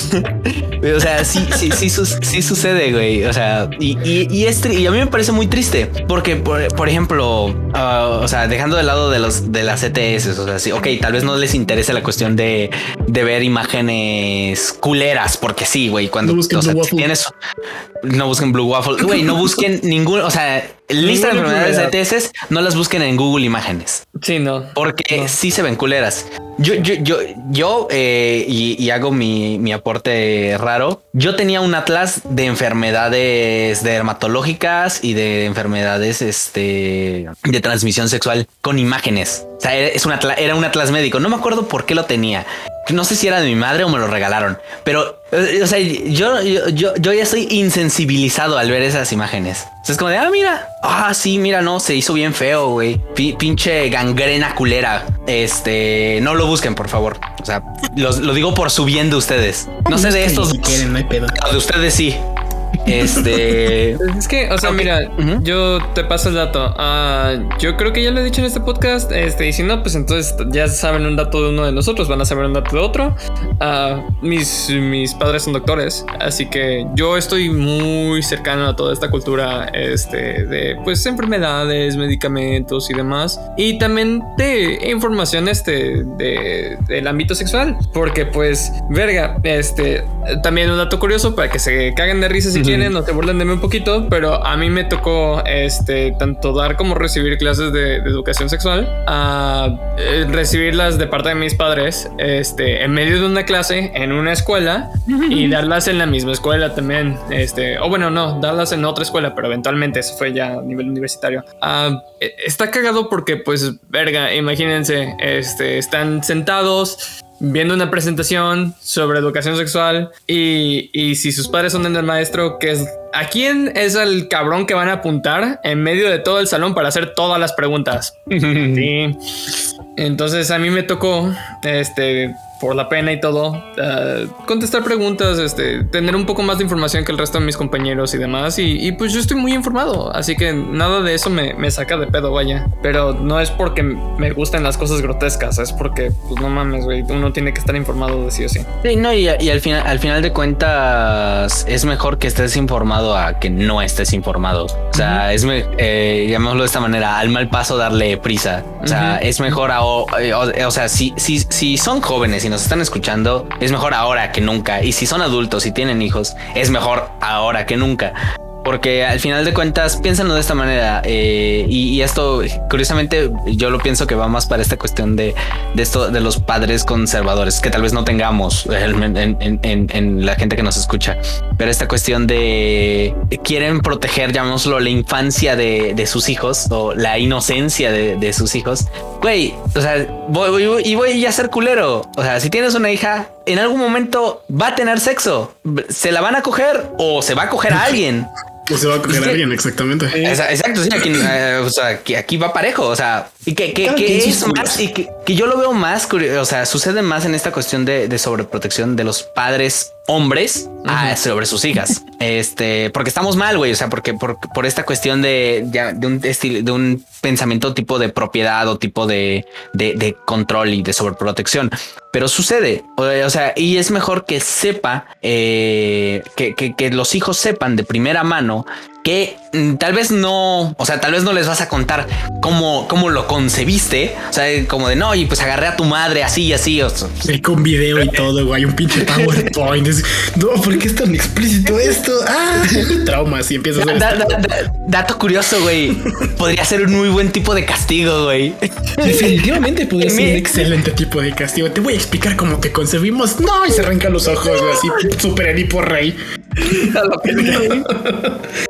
o sea, sí, sí, sí, sí sucede, güey. O sea, y, y, y es y a mí me parece muy triste porque, por, por ejemplo, ah, o sea, dejando de lado de los de las ETS, o sea, sí, ok, tal vez no les interese la cuestión de, de ver imágenes culeras, porque sí, güey, cuando No busquen o sea, Blue Waffle. tienes, no busquen Blue Waffle, güey, no busquen ningún, o sea, lista de enfermedades de. ETS, no las busquen en Google Imágenes. Sí, no. Porque No. sí se ven culeras. Yo, yo, yo, yo eh, y, hago mi, mi aporte raro. Yo tenía un atlas de enfermedades dermatológicas y de enfermedades este, de transmisión sexual con imágenes. O sea, era, es un atla- era un atlas médico. No me acuerdo por qué lo tenía. No sé si era de mi madre o me lo regalaron, pero eh, o sea, yo, yo, yo, yo ya estoy insensibilizado al ver esas imágenes. O sea, es como de, ah, mira, ah, sí, mira, no, se hizo bien feo, güey. Pi- pinche gangrena culera. Este, no lo busquen, por favor. O sea, los- lo digo por su bien de ustedes. No sé de estos dos, quieren, no hay pedo. pero de ustedes sí. Este, Es que, o sea, Ok. mira, Ujú. yo te paso el dato. Ah, yo creo que ya lo he dicho en este podcast. Este, y si no, pues entonces ya saben un dato de uno de nosotros, van a saber un dato de otro. Ah, mis, mis padres son doctores, así que yo estoy muy cercano a toda esta cultura este, de pues enfermedades, medicamentos y demás. Y también de información este, de, del ámbito sexual, porque pues, verga, este, también un dato curioso para que se caguen de risa si quieren. Quieren o se burlen de mí un poquito, pero a mí me tocó este tanto dar como recibir clases de, educación sexual, a eh, recibirlas de parte de mis padres, este, en medio de una clase en una escuela y darlas en la misma escuela también, este, o bueno, no, darlas en otra escuela, pero eventualmente eso fue ya a nivel universitario. Ah, e, está cagado porque, pues, verga, imagínense, este, están sentados viendo una presentación sobre educación sexual y, y si sus padres son el maestro, que es a quién es el cabrón que van a apuntar en medio de todo el salón para hacer todas las preguntas. sí. Entonces a mí me tocó este por la pena y todo, eh, contestar preguntas, este, tener un poco más de información que el resto de mis compañeros y demás. Y, pues yo estoy muy informado, así que nada de eso me, saca de pedo, vaya. Pero no es porque me gusten las cosas grotescas, es porque, pues no mames, güey, uno tiene que estar informado de sí o sí. Sí, no, y, al, final, al final de cuentas es mejor que estés informado a que no estés informado. O sea, es, eh, llamémoslo de esta manera, al mal paso darle prisa. O sea, es mejor, a, o, o, sea, si, si, si son jóvenes si nos están escuchando, es mejor ahora que nunca. Y si son adultos y tienen hijos, es mejor ahora que nunca. Porque al final de cuentas, piénsenlo de esta manera. Eh, y, esto, curiosamente, yo lo pienso que va más para esta cuestión de, esto de los padres conservadores, que tal vez no tengamos en, la gente que nos escucha. Pero esta cuestión de quieren proteger, llamémoslo, la infancia de, sus hijos o la inocencia de, sus hijos. Güey, o sea, voy, y voy a ser culero. O sea, si tienes una hija, en algún momento va a tener sexo. Se la van a coger o se va a coger a alguien. O se va a coger a alguien, exactamente. Exacto, sí, aquí, eh, o sea, que aquí va parejo, o sea, y que, que, que es más, y que, que, yo lo veo más, o sea, sucede más en esta cuestión de, de sobreprotección de los padres hombres sobre sus hijas. Este, porque estamos mal, güey. O sea, porque por, por esta cuestión de, de, un estilo, de un pensamiento tipo de propiedad o tipo de, de, control y de sobreprotección. Pero sucede. O, sea, y es mejor que sepa eh, que, que, que los hijos sepan de primera mano que mm, tal vez no, o sea, tal vez no les vas a contar cómo, cómo lo concebiste. O sea, como de no, y pues agarré a tu madre así y así. O con video y todo, güey, un pinche PowerPoint. no, ¿por qué es tan explícito esto? Ah, traumas y empiezas a Dato curioso, güey. Podría ser un muy buen tipo de castigo, güey. Definitivamente podría ser un excelente tipo de castigo. Te voy a explicar cómo te concebimos. No, y se arranca los ojos, así, super Edipo Rey.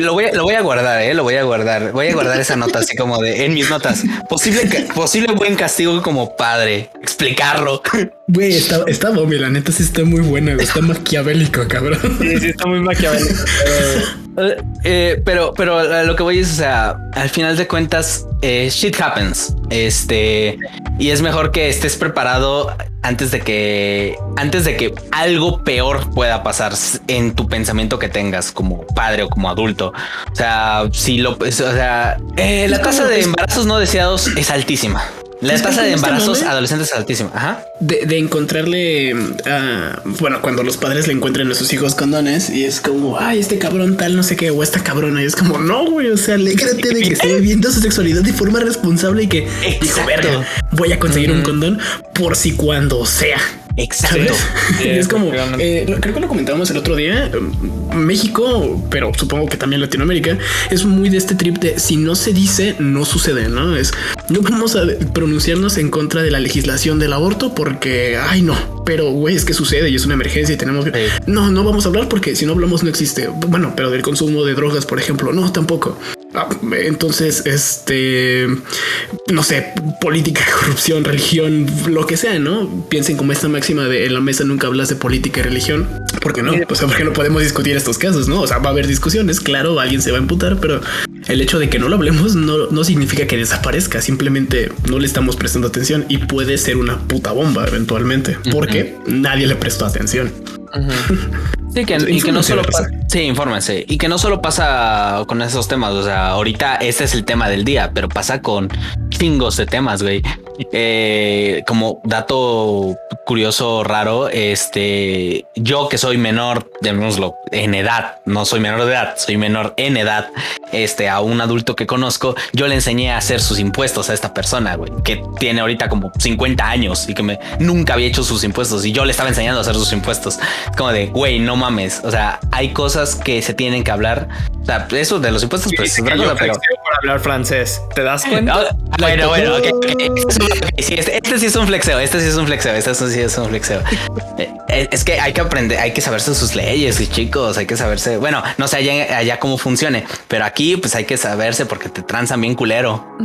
lo, voy a, lo voy a guardar, eh, lo voy a guardar. Voy a guardar esa nota así como de en mis notas. Posible, posible buen castigo como padre. Explicarlo. Güey, está, está la neta sí está muy buena, Está maquiavélico, cabrón. Sí, sí, está muy maquiavélico. Eh, eh, pero, pero lo que voy es, o sea, al final de cuentas, eh, shit happens. Este, y es mejor que estés preparado antes de que, antes de que algo peor pueda pasar en tu pensamiento que tengas como padre o como adulto. O sea, si lo, o sea, la tasa de embarazos no deseados es altísima. La tasa de embarazos adolescentes es altísima. Ajá. De, encontrarle, ah, bueno, cuando los padres le encuentren a sus hijos condones y es como, ay, este cabrón tal, no sé qué, o esta cabrona. Y es como, no, güey, o sea, alégrate de que esté viviendo su sexualidad de forma responsable y que dijo, verga, voy a conseguir un condón por si cuando sea. Exacto. es como, eh, creo que lo comentábamos el otro día, México, pero supongo que también Latinoamérica, es muy de este trip de si no se dice, no sucede, ¿no? Es, no vamos a pronunciarnos en contra de la legislación del aborto porque, ay no, pero güey, es que sucede y es una emergencia y tenemos que... No, no vamos a hablar porque si no hablamos no existe. Bueno, pero del consumo de drogas, por ejemplo, no, tampoco. Entonces, este, no sé, política, corrupción, religión, lo que sea, ¿no? Piensen como esta máxima de en la mesa nunca hablas de política y religión. ¿Por qué no? O sea, porque no podemos discutir estos casos, ¿no? O sea, va a haber discusiones, claro, alguien se va a imputar, pero el hecho de que no lo hablemos no, no significa que desaparezca, simplemente no le estamos prestando atención y puede ser una puta bomba eventualmente, porque nadie le prestó atención. Sí, que, y que no solo pasa, sí, infórmense, y que no solo pasa con esos temas, o sea, ahorita este es el tema del día, pero pasa con chingos de temas, güey. eh, como dato curioso, raro, este, yo que soy menor, llamémoslo, en edad, no soy menor de edad, soy menor en edad, este, a un adulto que conozco, yo le enseñé a hacer sus impuestos a esta persona, güey, que tiene ahorita como 50 años y que me nunca había hecho sus impuestos y yo le estaba enseñando a hacer sus impuestos. como de, güey, no mames. O sea, hay cosas que se tienen que hablar. O sea, eso de los impuestos, pues es otra cosa, pero por hablar francés. ¿Te das cuenta? Ah, bueno, bueno, ok, ok. Sí, este, este sí es un flexeo, este sí es un flexeo, este sí es un flexeo. Eh, Es que hay que aprender, hay que saberse sus leyes, y chicos, hay que saberse, bueno, no sé allá, allá cómo funcione, pero aquí pues hay que saberse porque te transan bien culero.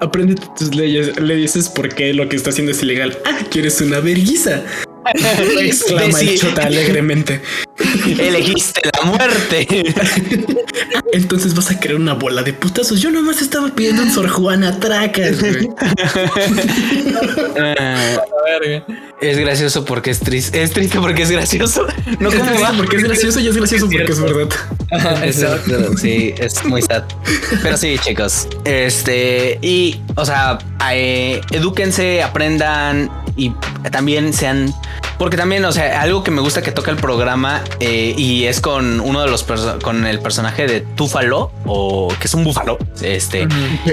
Aprende tus leyes. Le dices por qué lo que está haciendo es ilegal. Ah, quieres una verguiza. Exclama el chota alegremente. Elegiste la muerte. Entonces vas a crear una bola de putazos. Yo nomás estaba pidiendo un Sor Juana Tracas, güey. Ah, es gracioso porque es triste, es triste porque es gracioso. No como va. porque es gracioso y es gracioso porque es verdad. Exacto. Sí, es muy sad. Pero sí, chicos. Este, y, o sea, eh, edúquense, aprendan y también sean. Porque también, o sea, algo que me gusta que toca el programa eh, y es con uno de los con el personaje de Túfalo o que es un búfalo. Este,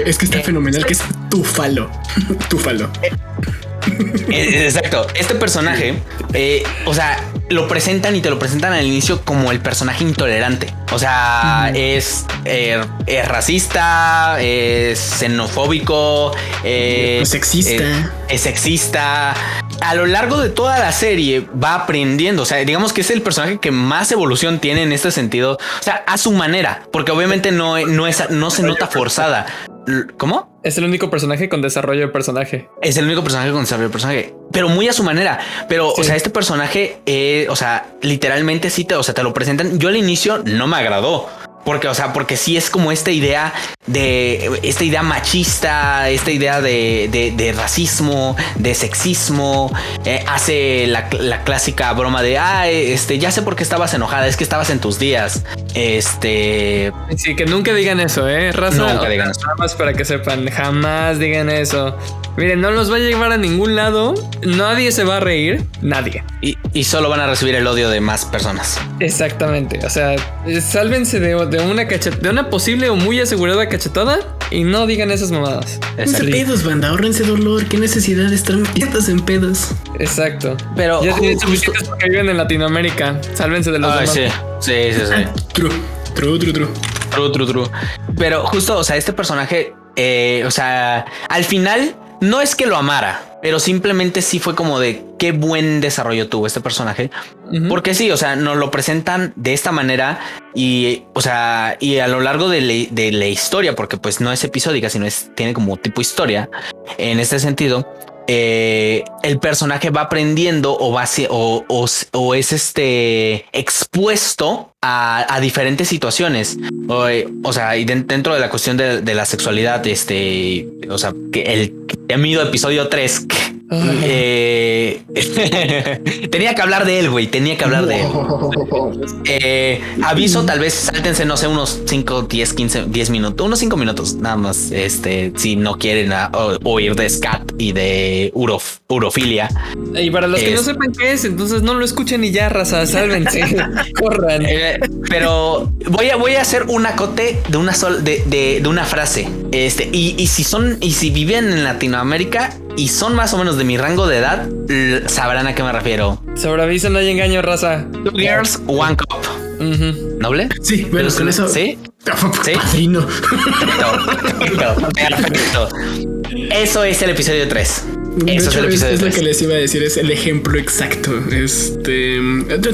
Es que está fenomenal que es tufalo. Tufalo. Eh, Exacto. Este personaje, eh, o sea, lo presentan y te lo presentan al inicio como el personaje intolerante. O sea, es, eh, es racista, es xenofóbico, es Sexista. eh, es sexista. A lo largo de toda la serie va aprendiendo. O sea, digamos que es el personaje que más evolución tiene en este sentido. O sea, a su manera, porque obviamente no, no, es, no se nota forzada. ¿Cómo? Es el único personaje con desarrollo de personaje. Es el único personaje con desarrollo de personaje, pero muy a su manera. Pero, o sea, este personaje, eh, o sea, literalmente sí te, o sea, te lo presentan. Yo al inicio no me agradó. Porque, o sea, porque sí es como esta idea de esta idea machista, esta idea de, de- de racismo, de sexismo. eh, hace la, la clásica broma de ah, este ya sé por qué estabas enojada, es que estabas en tus días. Este Sí, que nunca digan eso, ¿eh? Raza, Nunca digan eso. Nada más para que sepan, jamás digan eso. Miren, no los va a llevar a ningún lado. Nadie se va a reír. Nadie. y, y solo van a recibir el odio de más personas. Exactamente. O sea, sálvense de, de una cachet- de una posible o muy asegurada cachetada y no digan esas mamadas. Exacto. pedos, banda. Ahorrense dolor. Qué necesidad de estar metidos en pedos. Exacto. Pero ya tienen suficientes porque viven en Latinoamérica. Sálvense de los Ay, demás. sí, sí, sí, sí. Ah, true. True, true, true. True, true, true. Pero justo, o sea, este personaje, eh, o sea, al final no es que lo amara, pero simplemente sí fue como de qué buen desarrollo tuvo este personaje. Porque sí, o sea, nos lo presentan de esta manera y, o sea, y a lo largo de, la- de la historia, porque pues no es episódica, sino es, tiene como tipo historia. En este sentido, eh, el personaje va aprendiendo o va o, o, o es este expuesto a, a diferentes situaciones. O, o sea, y den- dentro de la cuestión de, de la sexualidad, este, o sea, que el temido episodio 3 Ay, tenía que hablar de él, güey. Tenía que hablar de él. Eh, aviso, tal vez sáltense, no sé, unos 5, 10, 15, 10 minutos, unos 5 minutos nada más. Este, si no quieren ah, o- oír de scat y de urof- urofilia. Y para los que no sepan qué es, entonces no lo escuchen y ya, raza, sálvense. Corran. Eh, pero voy a, voy a hacer un acote de una sol, de, de- de una frase. Este, y, y si son, y si viven en Latinoamérica y son más o menos de mi rango de edad, sabrán a qué me refiero. Sobre aviso, no hay engaño, raza. Two girls, one cup. Ujú. ¿Noble? Sí, bueno, Pero con eso. ¿Sí? ¿Sí? Padrino. Perfecto, perfecto. Eso es el episodio 3. De Eso es hecho, el es, episodio es lo 3. que les iba a decir, es el ejemplo exacto. Este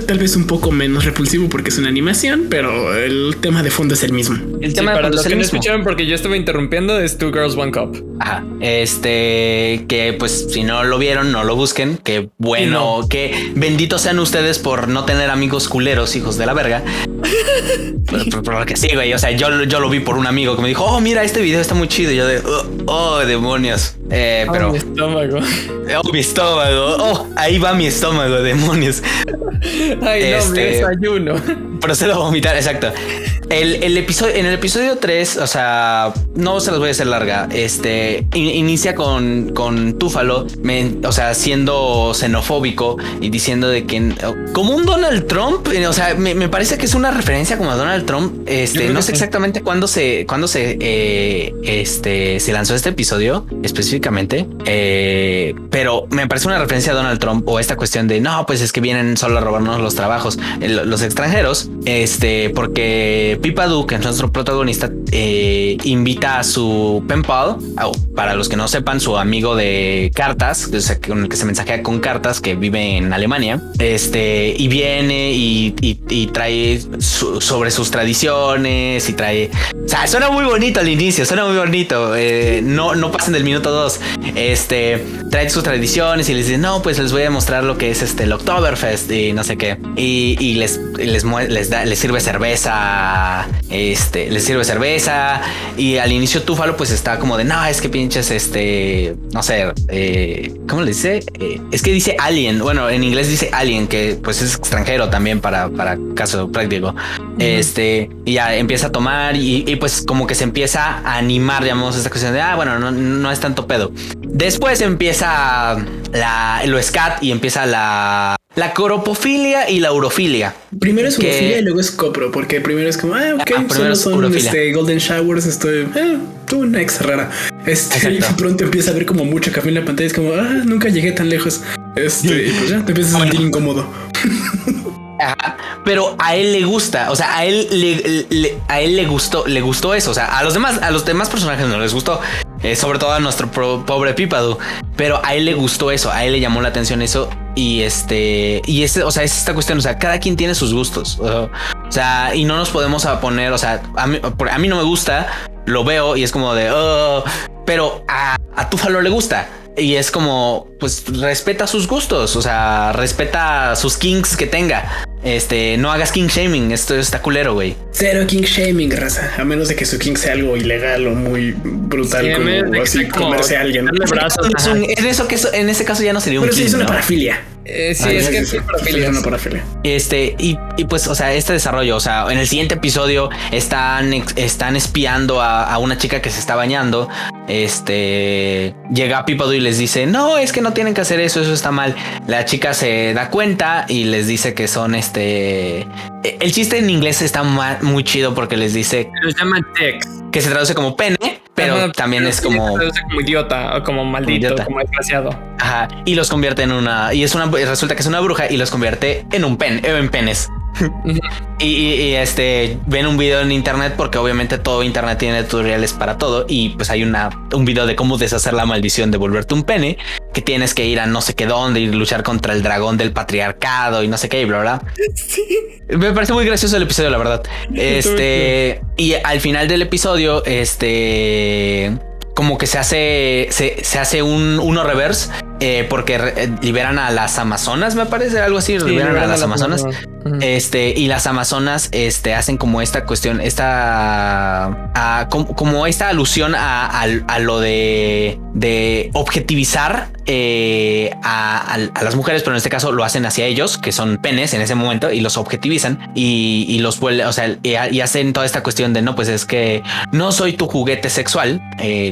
tal vez un poco menos repulsivo porque es una animación, pero el tema de fondo es el mismo. El Sí, tema de para fondo los que no escucharon porque yo estuve interrumpiendo es Two Girls One Cup. Ajá. Este, que pues si no lo vieron, no lo busquen. Que bueno, que benditos sean ustedes por no tener amigos culeros, hijos de la verga. Pero, pero- pero que sí, güey. O sea, yo, yo lo vi por un amigo que me dijo, oh, mira, este video está muy chido. Y yo de, oh, oh, demonios. Eh, pero, Ay, mi estómago. oh, mi estómago. Oh, ahí va mi estómago, demonios. Ay, no, mi Este- desayuno. Procedo a vomitar, exacto. el, episodio, en el episodio 3, o sea, no se los voy a hacer larga. Este inicia con, con Túfalo, o sea, siendo xenofóbico y diciendo de que como un Donald Trump, eh, o sea, me, parece que es una referencia como a Donald Trump. Este, no sé exactamente cuándo se, cuándo se, eh, este, se lanzó este episodio específicamente, eh, pero me parece una referencia a Donald Trump o esta cuestión de no, pues es que vienen solo a robarnos los trabajos, los extranjeros, este, porque Pipa que es nuestro protagonista, eh, invita a su pen pal, para los que no sepan, su amigo de cartas, con el que se mensajea con cartas, que vive en Alemania, este, y viene y, trae sobre sus tradiciones y trae, o sea, suena muy bonito al inicio, suena muy bonito, eh, no, no pasen del minuto dos, este, trae sus tradiciones y les dice, no, pues les voy a mostrar lo que es este, el Oktoberfest y no sé qué, y, les, les, les, da, les sirve cerveza este, le sirve cerveza y al inicio Túfalo pues está como de, no, es que pinches, este, no sé, eh, ¿cómo le dice? Eh, es que dice alien, bueno, en inglés dice alien, que pues es extranjero también para, para caso práctico. Este, y ya empieza a tomar y, pues como que se empieza a animar, digamos, esta cuestión de, ah, bueno, no, no es tanto pedo. Después empieza la, lo scat y empieza la, la coropofilia y la urofilia. Primero es urofilia y luego es copro, porque primero es como, ah, ok, ah, solo son este, golden showers, estoy, eh, tuve una ex rara. Este, y pronto empieza a ver como mucho café en la pantalla, es como, ah, nunca llegué tan lejos. Este, y pues ya te empiezas a sentir incómodo. pero a él le gusta, o sea, a él le, a él le gustó, le gustó eso, o sea, a los demás, a los demás personajes no les gustó, eh, sobre todo a nuestro pobre Pipadu, pero a él le gustó eso, a él le llamó la atención eso y este y este, o sea, es esta cuestión, o sea, cada quien tiene sus gustos, o sea, y no nos podemos poner, o sea, a mí, a mí no me gusta, lo veo y es como de, oh", pero a, a Tufalo le gusta y es como, pues respeta sus gustos, o sea, respeta sus kinks que tenga. Este, no hagas king shaming, esto está culero, güey. Cero king shaming, raza, a menos de que su king sea algo ilegal o muy brutal como así comerse a alguien. en eso que en ese caso ya no sería un Pero sí es una parafilia. Eh, sí, es que es una parafilia. Este, y, y, pues, o sea, este desarrollo, o sea, en el siguiente episodio están, están espiando a, a una chica que se está bañando. Este llega Pipado y les dice: No, es que no tienen que hacer eso, eso está mal. La chica se da cuenta y les dice que son este. El chiste en inglés está muy chido porque les dice. Se llama text. Que se traduce como pene, pero también es como. Se traduce como idiota o como maldito, como, desgraciado. Ajá. Y los convierte en una. Y es una. Resulta que es una bruja y los convierte en un pen, en penes. Y, este ven un video en internet porque obviamente todo internet tiene tutoriales para todo y pues hay una un video de cómo deshacer la maldición de volverte un pene que tienes que ir a no sé qué dónde y luchar contra el dragón del patriarcado y no sé qué y bla bla. Me parece muy gracioso el episodio, la verdad. Este y al final del episodio, este como que se hace se, se hace un uno reverse eh, porque eh, liberan a las Amazonas, me parece, algo así, liberan, a las Amazonas. Este, y las Amazonas este, hacen como esta cuestión, esta como, esta alusión a, lo de, de objetivizar eh, a, las mujeres, pero en este caso lo hacen hacia ellos, que son penes en ese momento, y los objetivizan y, los vuelven, o sea, y, hacen toda esta cuestión de no, pues es que no soy tu juguete sexual.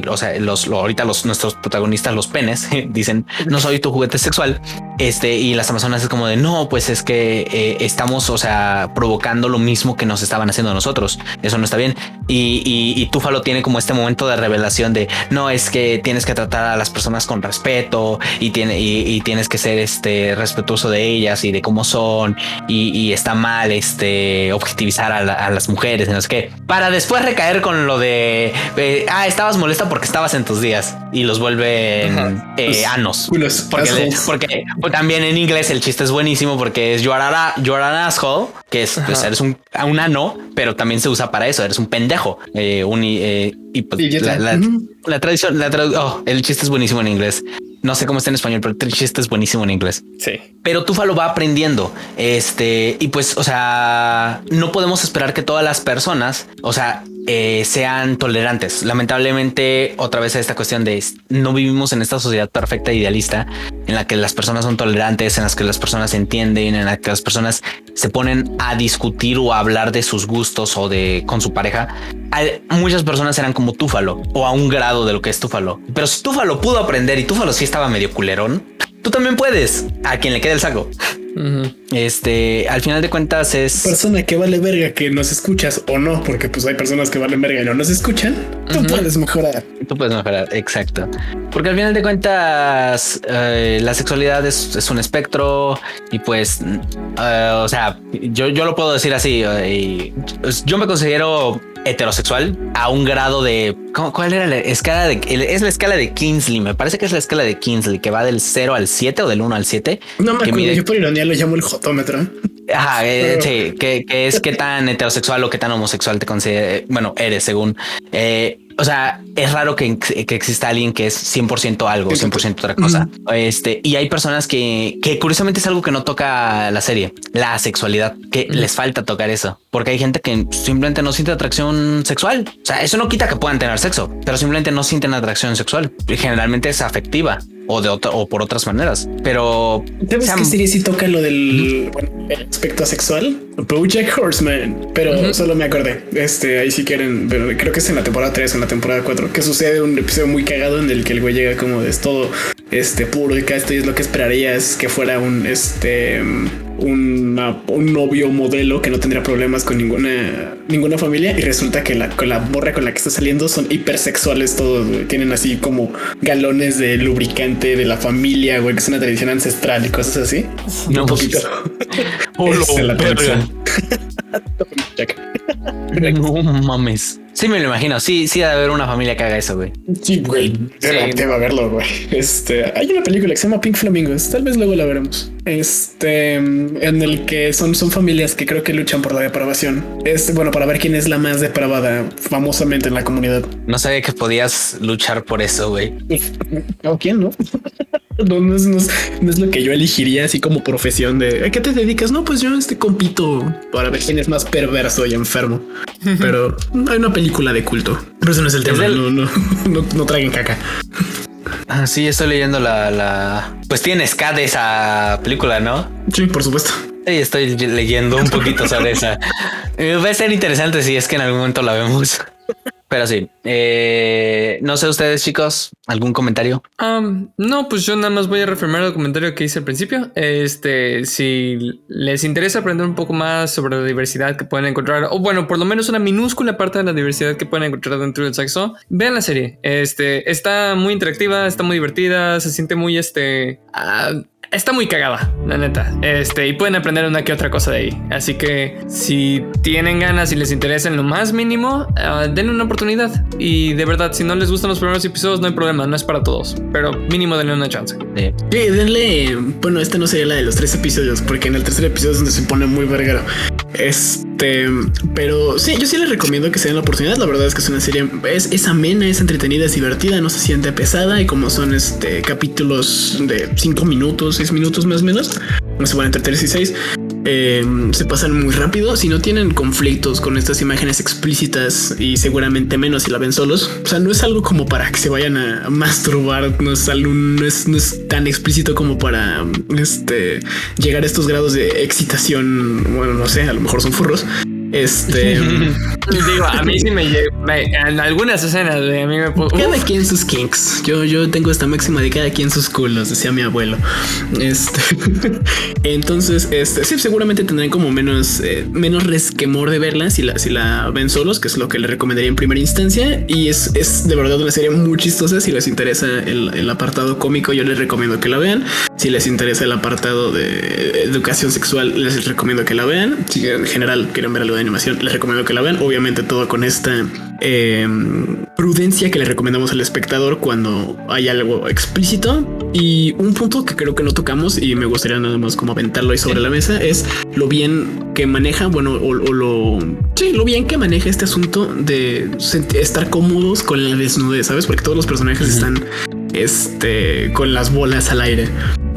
o sea, los, ahorita los nuestros protagonistas, los penes, dicen no soy tu juguete sexual. Este, y las Amazonas es como de no, pues es que eh, estamos, o sea, provocando lo mismo que nos estaban haciendo nosotros. Eso no está bien. Y, y, Túfalo tiene como este momento de revelación de no es que tienes que tratar a las personas con respeto y, tiene, y, tienes que ser este respetuoso de ellas y de cómo son. Y, está mal este objetivizar a, las mujeres, no sé qué, para después recaer con lo de eh, ah, estabas molesta porque estabas en tus días y los vuelven eh, anos porque, porque, también en inglés el chiste es buenísimo porque es you are, an asshole, que es pues, eres un, un ano, pero también se usa para eso. Eres un pendejo. Eh, un, eh, y pues, la, tradición, la oh, el chiste es buenísimo en inglés. No sé cómo está en español, pero el chiste es buenísimo en inglés. Sí. Pero Tufa lo va aprendiendo. Este, y pues, o sea, no podemos esperar que todas las personas, o sea, eh, sean tolerantes. Lamentablemente, otra vez esta cuestión de no vivimos en esta sociedad perfecta idealista en la que las personas son tolerantes, en las que las personas entienden, en la que las personas se ponen a discutir o a hablar de sus gustos o de con su pareja. muchas personas eran como Túfalo o a un grado de lo que es Túfalo. Pero si Túfalo pudo aprender y Túfalo sí estaba medio culerón, tú también puedes. A quien le quede el saco. Este, al final de cuentas es persona que vale verga que nos escuchas o no, porque pues hay personas que valen verga y no nos escuchan. Tú puedes mejorar. Tú puedes mejorar. Exacto. Porque al final de cuentas, eh, la sexualidad es, un espectro y pues, eh, o sea, yo, yo lo puedo decir así. Eh, yo me considero heterosexual a un grado de ¿cuál era la escala de es la escala de Kingsley me parece que es la escala de Kingsley que va del 0 al 7 o del 1 al 7 no me acuerdo yo por ironía lo llamo el jotómetro Ajá, eh, sí, que, es qué tan heterosexual o qué tan homosexual te considera, bueno, eres según. Eh, o sea, es raro que, que, exista alguien que es 100% algo, 100% otra cosa. Este, y hay personas que, que curiosamente es algo que no toca la serie, la sexualidad, que les falta tocar eso, porque hay gente que simplemente no siente atracción sexual. O sea, eso no quita que puedan tener sexo, pero simplemente no sienten atracción sexual. Y generalmente es afectiva o de otra o por otras maneras. Pero ¿sabes qué serie si toca lo del aspecto sexual? BoJack Horseman, pero solo me acordé. Este ahí si quieren, pero creo que es en la temporada 3 o en la temporada 4 que sucede un episodio muy cagado en el que el güey llega como de es todo este puro y que esto es lo que esperarías que fuera un este un novio modelo que no tendría problemas con ninguna ninguna familia y resulta que la, con la borra con la que está saliendo son hipersexuales todos, tienen así como galones de lubricante de la familia, güey, que es una tradición ancestral y cosas así. No, un poquito. Oh, la no mames. Sí, me lo imagino. Sí, sí, debe haber una familia que haga eso, güey. Sí, güey. Debe, haberlo, güey. Este, hay una película que se llama Pink Flamingos. Tal vez luego la veremos. Este, en el que son, son familias que creo que luchan por la depravación. Este, bueno, para ver quién es la más depravada famosamente en la comunidad. No sabía que podías luchar por eso, güey. ¿O quién no? No, es, no, es, lo que yo elegiría así como profesión de ¿a qué te dedicas? No, pues yo este compito para ver quién es más perverso y enfermo. Pero hay una película de culto. Pero eso no es el tema. No, no, no, traigan caca. Ah, sí, estoy leyendo la, la... Pues tiene SCAD esa película, ¿no? Sí, por supuesto. Sí, estoy leyendo un poquito sobre esa. Eh, va a ser interesante si es que en algún momento la vemos. Pero sí, eh, no sé ustedes chicos, ¿algún comentario? no, pues yo nada más voy a reafirmar el comentario que hice al principio. Este, si les interesa aprender un poco más sobre la diversidad que pueden encontrar, o bueno, por lo menos una minúscula parte de la diversidad que pueden encontrar dentro del sexo, vean la serie. Este, está muy interactiva, está muy divertida, se siente muy, este, ah, está muy cagada, la neta. Este, y pueden aprender una que otra cosa de ahí. Así que si tienen ganas y les interesa en lo más mínimo, uh, denle una oportunidad. Y de verdad, si no les gustan los primeros episodios, no hay problema, no es para todos. Pero mínimo denle una chance. Sí, denle. Bueno, esta no sería la de los tres episodios, porque en el tercer episodio es donde se pone muy verguero. Este, pero sí, yo sí les recomiendo que se den la oportunidad. La verdad es que es una serie, es, es amena, es entretenida, es divertida, no se siente pesada. Y como son este capítulos de cinco minutos, seis minutos más o menos, no se van entre 3 y 6, eh, se pasan muy rápido. Si no tienen conflictos con estas imágenes explícitas y seguramente menos si la ven solos, o sea, no es algo como para que se vayan a masturbar, no es, algo, no es, no es tan explícito como para este, llegar a estos grados de excitación. Bueno, no sé, a lo mejor son furros. Este digo, a mí sí me llega en algunas escenas. A mí me cada quien sus kinks. Yo, yo tengo esta máxima de cada quien sus culos, decía mi abuelo. Este entonces, este sí, seguramente tendrán como menos, eh, menos resquemor de verla si la, si la ven solos, que es lo que le recomendaría en primera instancia. Y es, es de verdad una serie muy chistosa. Si les interesa el, el apartado cómico, yo les recomiendo que la vean. Si les interesa el apartado de educación sexual, les recomiendo que la vean. Si en general quieren ver algo de animación, les recomiendo que la vean. Obviamente todo con esta em, prudencia que le recomendamos al espectador cuando hay algo explícito. Y un punto que creo que no tocamos y me gustaría nada más como aventarlo ahí sobre la mesa es lo bien que maneja, bueno, o, lo, sí, lo bien que maneja este asunto de estar cómodos con la desnudez, ¿sabes? Porque todos los personajes están este, con las bolas al aire.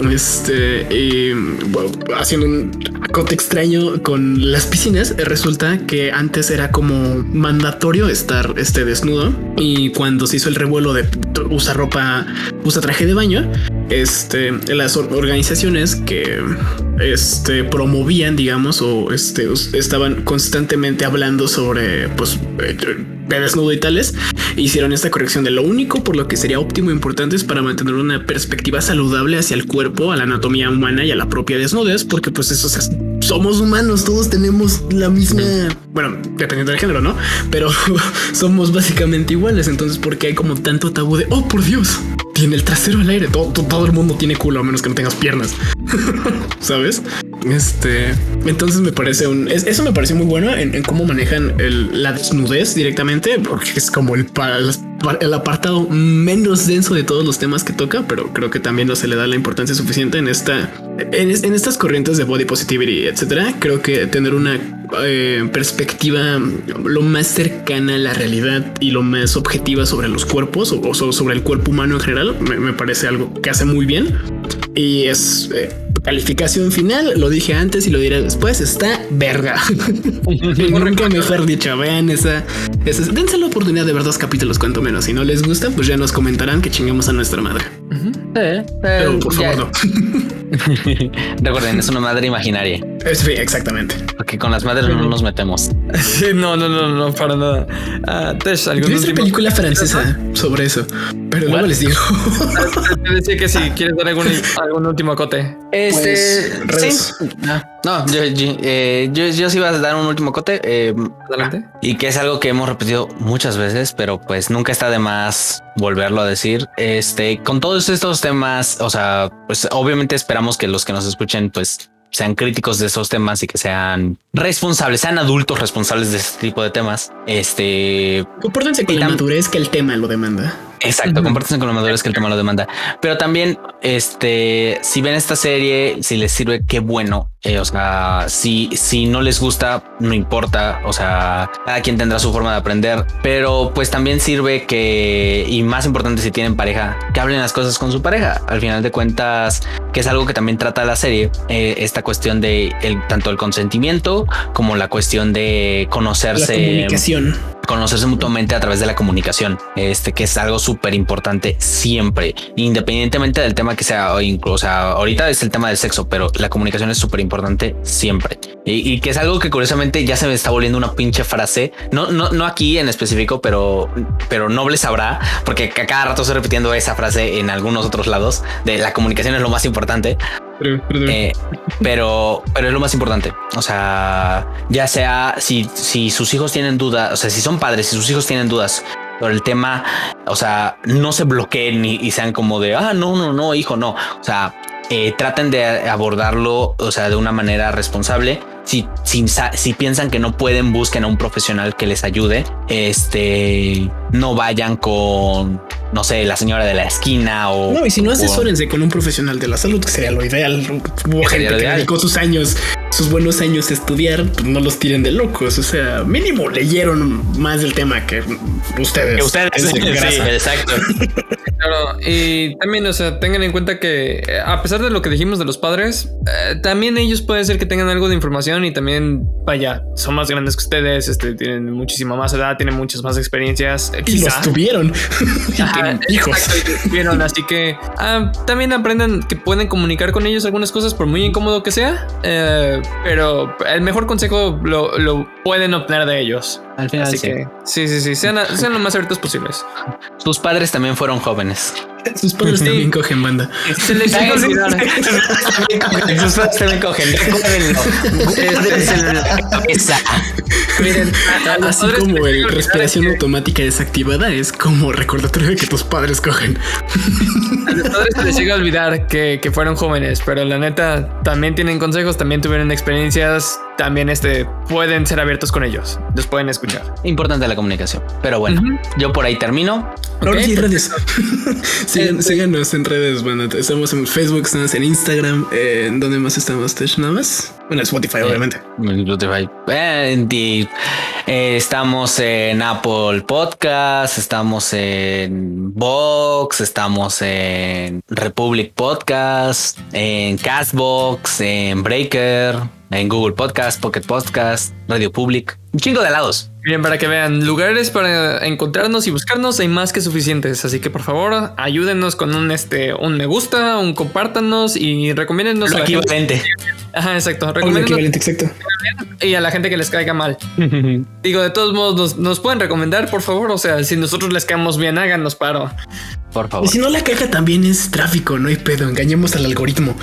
Este, haciendo un cote extraño con las piscinas. Resulta que antes era como mandatorio estar este desnudo y cuando se hizo el revuelo de usar ropa, usa traje de baño, este, las organizaciones que este, promovían, digamos, o estaban constantemente hablando sobre pues, de desnudo y tales, hicieron esta corrección de lo único por lo que sería óptimo e importante es para mantener una perspectiva saludable hacia el cuerpo, a la anatomía humana y a la propia desnudez, porque pues eso somos humanos, todos tenemos la misma, bueno, dependiendo del género, ¿no? Pero somos básicamente iguales, entonces porque hay como tanto tabú de, oh, por Dios, tiene el trasero al aire, todo, todo el mundo tiene culo a menos que no tengas piernas, ¿sabes? Este, entonces me parece un, eso me parece muy bueno en, cómo manejan la desnudez directamente, porque es como el, el apartado menos denso de todos los temas que toca, pero creo que también no se le da la importancia suficiente en esta, en, estas corrientes de body positivity, etcétera. Creo que tener una eh, perspectiva lo más cercana a la realidad y lo más objetiva sobre los cuerpos o, sobre el cuerpo humano en general me, parece algo que hace muy bien y es eh, calificación final. Lo dije antes y lo diré después. Está verga. Nunca mejor dicho. Vean esa, esa, dense la oportunidad de ver dos capítulos, cuanto menos. Si no les gusta, pues ya nos comentarán que chingamos a nuestra madre. Pero por favor, no. Recuerden, es una madre imaginaria. Sí, exactamente. Porque con las madres no nos metemos. Sí, no, no, no, no, para nada. Uh, Tesh, ¿algún película francesa sobre eso, pero luego les digo. Te decía que si quieres dar algún, algún último cote. Este, pues, sí. No, yo, yo, eh, yo, yo, sí iba a dar un último cote. Eh, Adelante. Y que es algo que hemos repetido muchas veces, pero pues nunca está de más volverlo a decir. Este, con todos estos temas, o sea, pues obviamente esperamos que los que nos escuchen, pues sean críticos de esos temas y que sean responsables, sean adultos responsables de este tipo de temas. Este. Compórtense con la madurez que el tema lo demanda. Exacto, compórtense con la madurez que el tema lo demanda. Pero también, este, si ven esta serie, si les sirve, qué bueno. Eh, o sea, si, si no les gusta, no importa. O sea, cada quien tendrá su forma de aprender, pero pues también sirve que, y más importante si tienen pareja, que hablen las cosas con su pareja. Al final de cuentas, que es algo que también trata la serie, eh, esta cuestión de el, tanto el consentimiento como la cuestión de conocerse. La comunicación. Conocerse mutuamente a través de la comunicación, este que es algo súper importante siempre, independientemente del tema que sea, o incluso ahorita es el tema del sexo, pero la comunicación es súper importante siempre. Y, que es algo que curiosamente ya se me está volviendo una pinche frase, no, no, no aquí en específico, pero, pero noble sabrá, porque cada rato estoy repitiendo esa frase en algunos otros lados de la comunicación es lo más importante. Eh, pero, pero es lo más importante. O sea, ya sea si, si sus hijos tienen dudas, o sea, si son padres, si sus hijos tienen dudas por el tema, o sea, no se bloqueen y, sean como de, ah, no, no, no, hijo, no. O sea, eh, traten de abordarlo, o sea, de una manera responsable. Si, si, si, piensan que no pueden, busquen a un profesional que les ayude. Este, no vayan con no sé, la señora de la esquina o. No, y si no, asesórense con un profesional de la salud, que sería lo ideal. Hubo gente que dedicó sus años, sus buenos años a estudiar, pues no los tiren de locos. O sea, mínimo leyeron más del tema que ustedes. Que ustedes, sí, exacto. Claro, y también, o sea, tengan en cuenta que eh, a pesar de lo que dijimos de los padres, eh, también ellos pueden ser que tengan algo de información y también, vaya, son más grandes que ustedes, este, tienen muchísima más edad, tienen muchas más experiencias. y los tuvieron. hijos. Vieron, así que ah, también aprendan que pueden comunicar con ellos algunas cosas por muy incómodo que sea, eh, pero el mejor consejo lo, lo, pueden obtener de ellos. Al final, así sí. que sí, sí, sí, sean, sean lo más abiertos posibles. Sus padres también fueron jóvenes. Sus padres también cogen banda. Se les llega olvidar. Sus padres también cogen. Miren, así como el respiración automática desactivada es como recordatorio de que tus padres cogen. A los padres se les llega a olvidar que, que fueron jóvenes, pero la neta también tienen consejos, también tuvieron experiencias, también este pueden ser abiertos con ellos. Los pueden escuchar. Importante la comunicación. Pero bueno, yo por ahí termino. Ahora sí, redes. síganos en redes. Bueno, estamos en Facebook, estamos en Instagram. Eh, ¿Dónde más estamos? Nada más. Bueno, Spotify, eh, obviamente. Spotify. Eh, estamos en Apple Podcast, estamos en Vox, estamos en Republic Podcast, en Castbox, en Breaker. en Google Podcast, Pocket Podcast, Radio Public, un chingo de lados. Bien, para que vean, lugares para encontrarnos y buscarnos hay más que suficientes. Así que por favor, ayúdenos con un este un me gusta, un compártanos y recomiéndennos Lo a equivalente. Ajá, exacto. Lo equivalente, exacto. y a la gente que les caiga mal. Digo, de todos modos, nos, nos pueden recomendar, por favor. O sea, si nosotros les caemos bien, háganos paro. Por Y favor. si no, la caja también es tráfico, no hay pedo. Engañemos al algoritmo.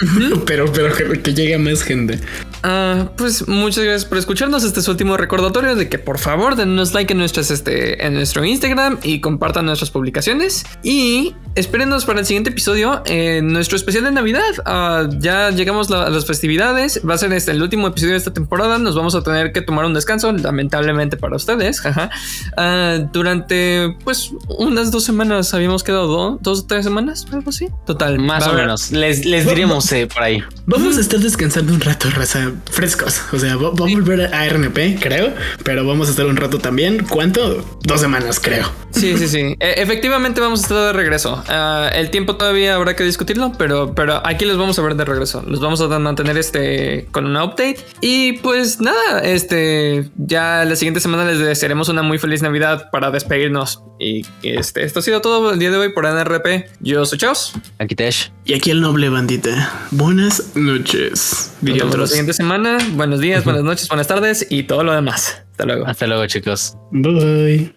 pero, pero que, que llegue a más gente. Ah, pues muchas gracias por escucharnos. Este es su último recordatorio de que por favor denos like en, nuestras, este, en nuestro Instagram y compartan nuestras publicaciones. Y espérenos para el siguiente episodio, en nuestro especial de Navidad. Ah, ya llegamos la- a las festividades. Va a ser este, el último episodio de esta temporada. Nos vamos a tener que tomar un descanso, lamentablemente para ustedes. jaja. Ah, durante pues unas dos semanas habíamos quedado do- dos o tres semanas, algo así. Total, Más o menos. Les, les diremos eh, por ahí. Vamos a estar descansando un rato, raza, frescos. O sea, va, va a volver a RNP, creo, pero vamos a estar un rato también. ¿Cuánto? Dos semanas, creo. Sí, sí, sí. E- efectivamente vamos a estar de regreso. Ah, el tiempo todavía habrá que discutirlo, pero, pero aquí los vamos a ver de regreso. Los vamos a mantener este con un update. Y pues nada, este ya la siguiente semana les desearemos una muy feliz Navidad para despedirnos. Y este, esto ha sido todo el día de hoy por NRP. Yo soy Chaos. Aquí Tesh. Y aquí el noble bandita. Buenas noches. Nos vemos la siguiente semana. Buenos días, buenas noches, buenas tardes y todo lo demás. Hasta luego. Hasta luego, chicos. Bye.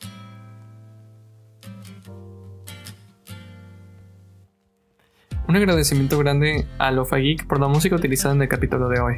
Un agradecimiento grande a Lofa Geek por la música utilizada en el capítulo de hoy.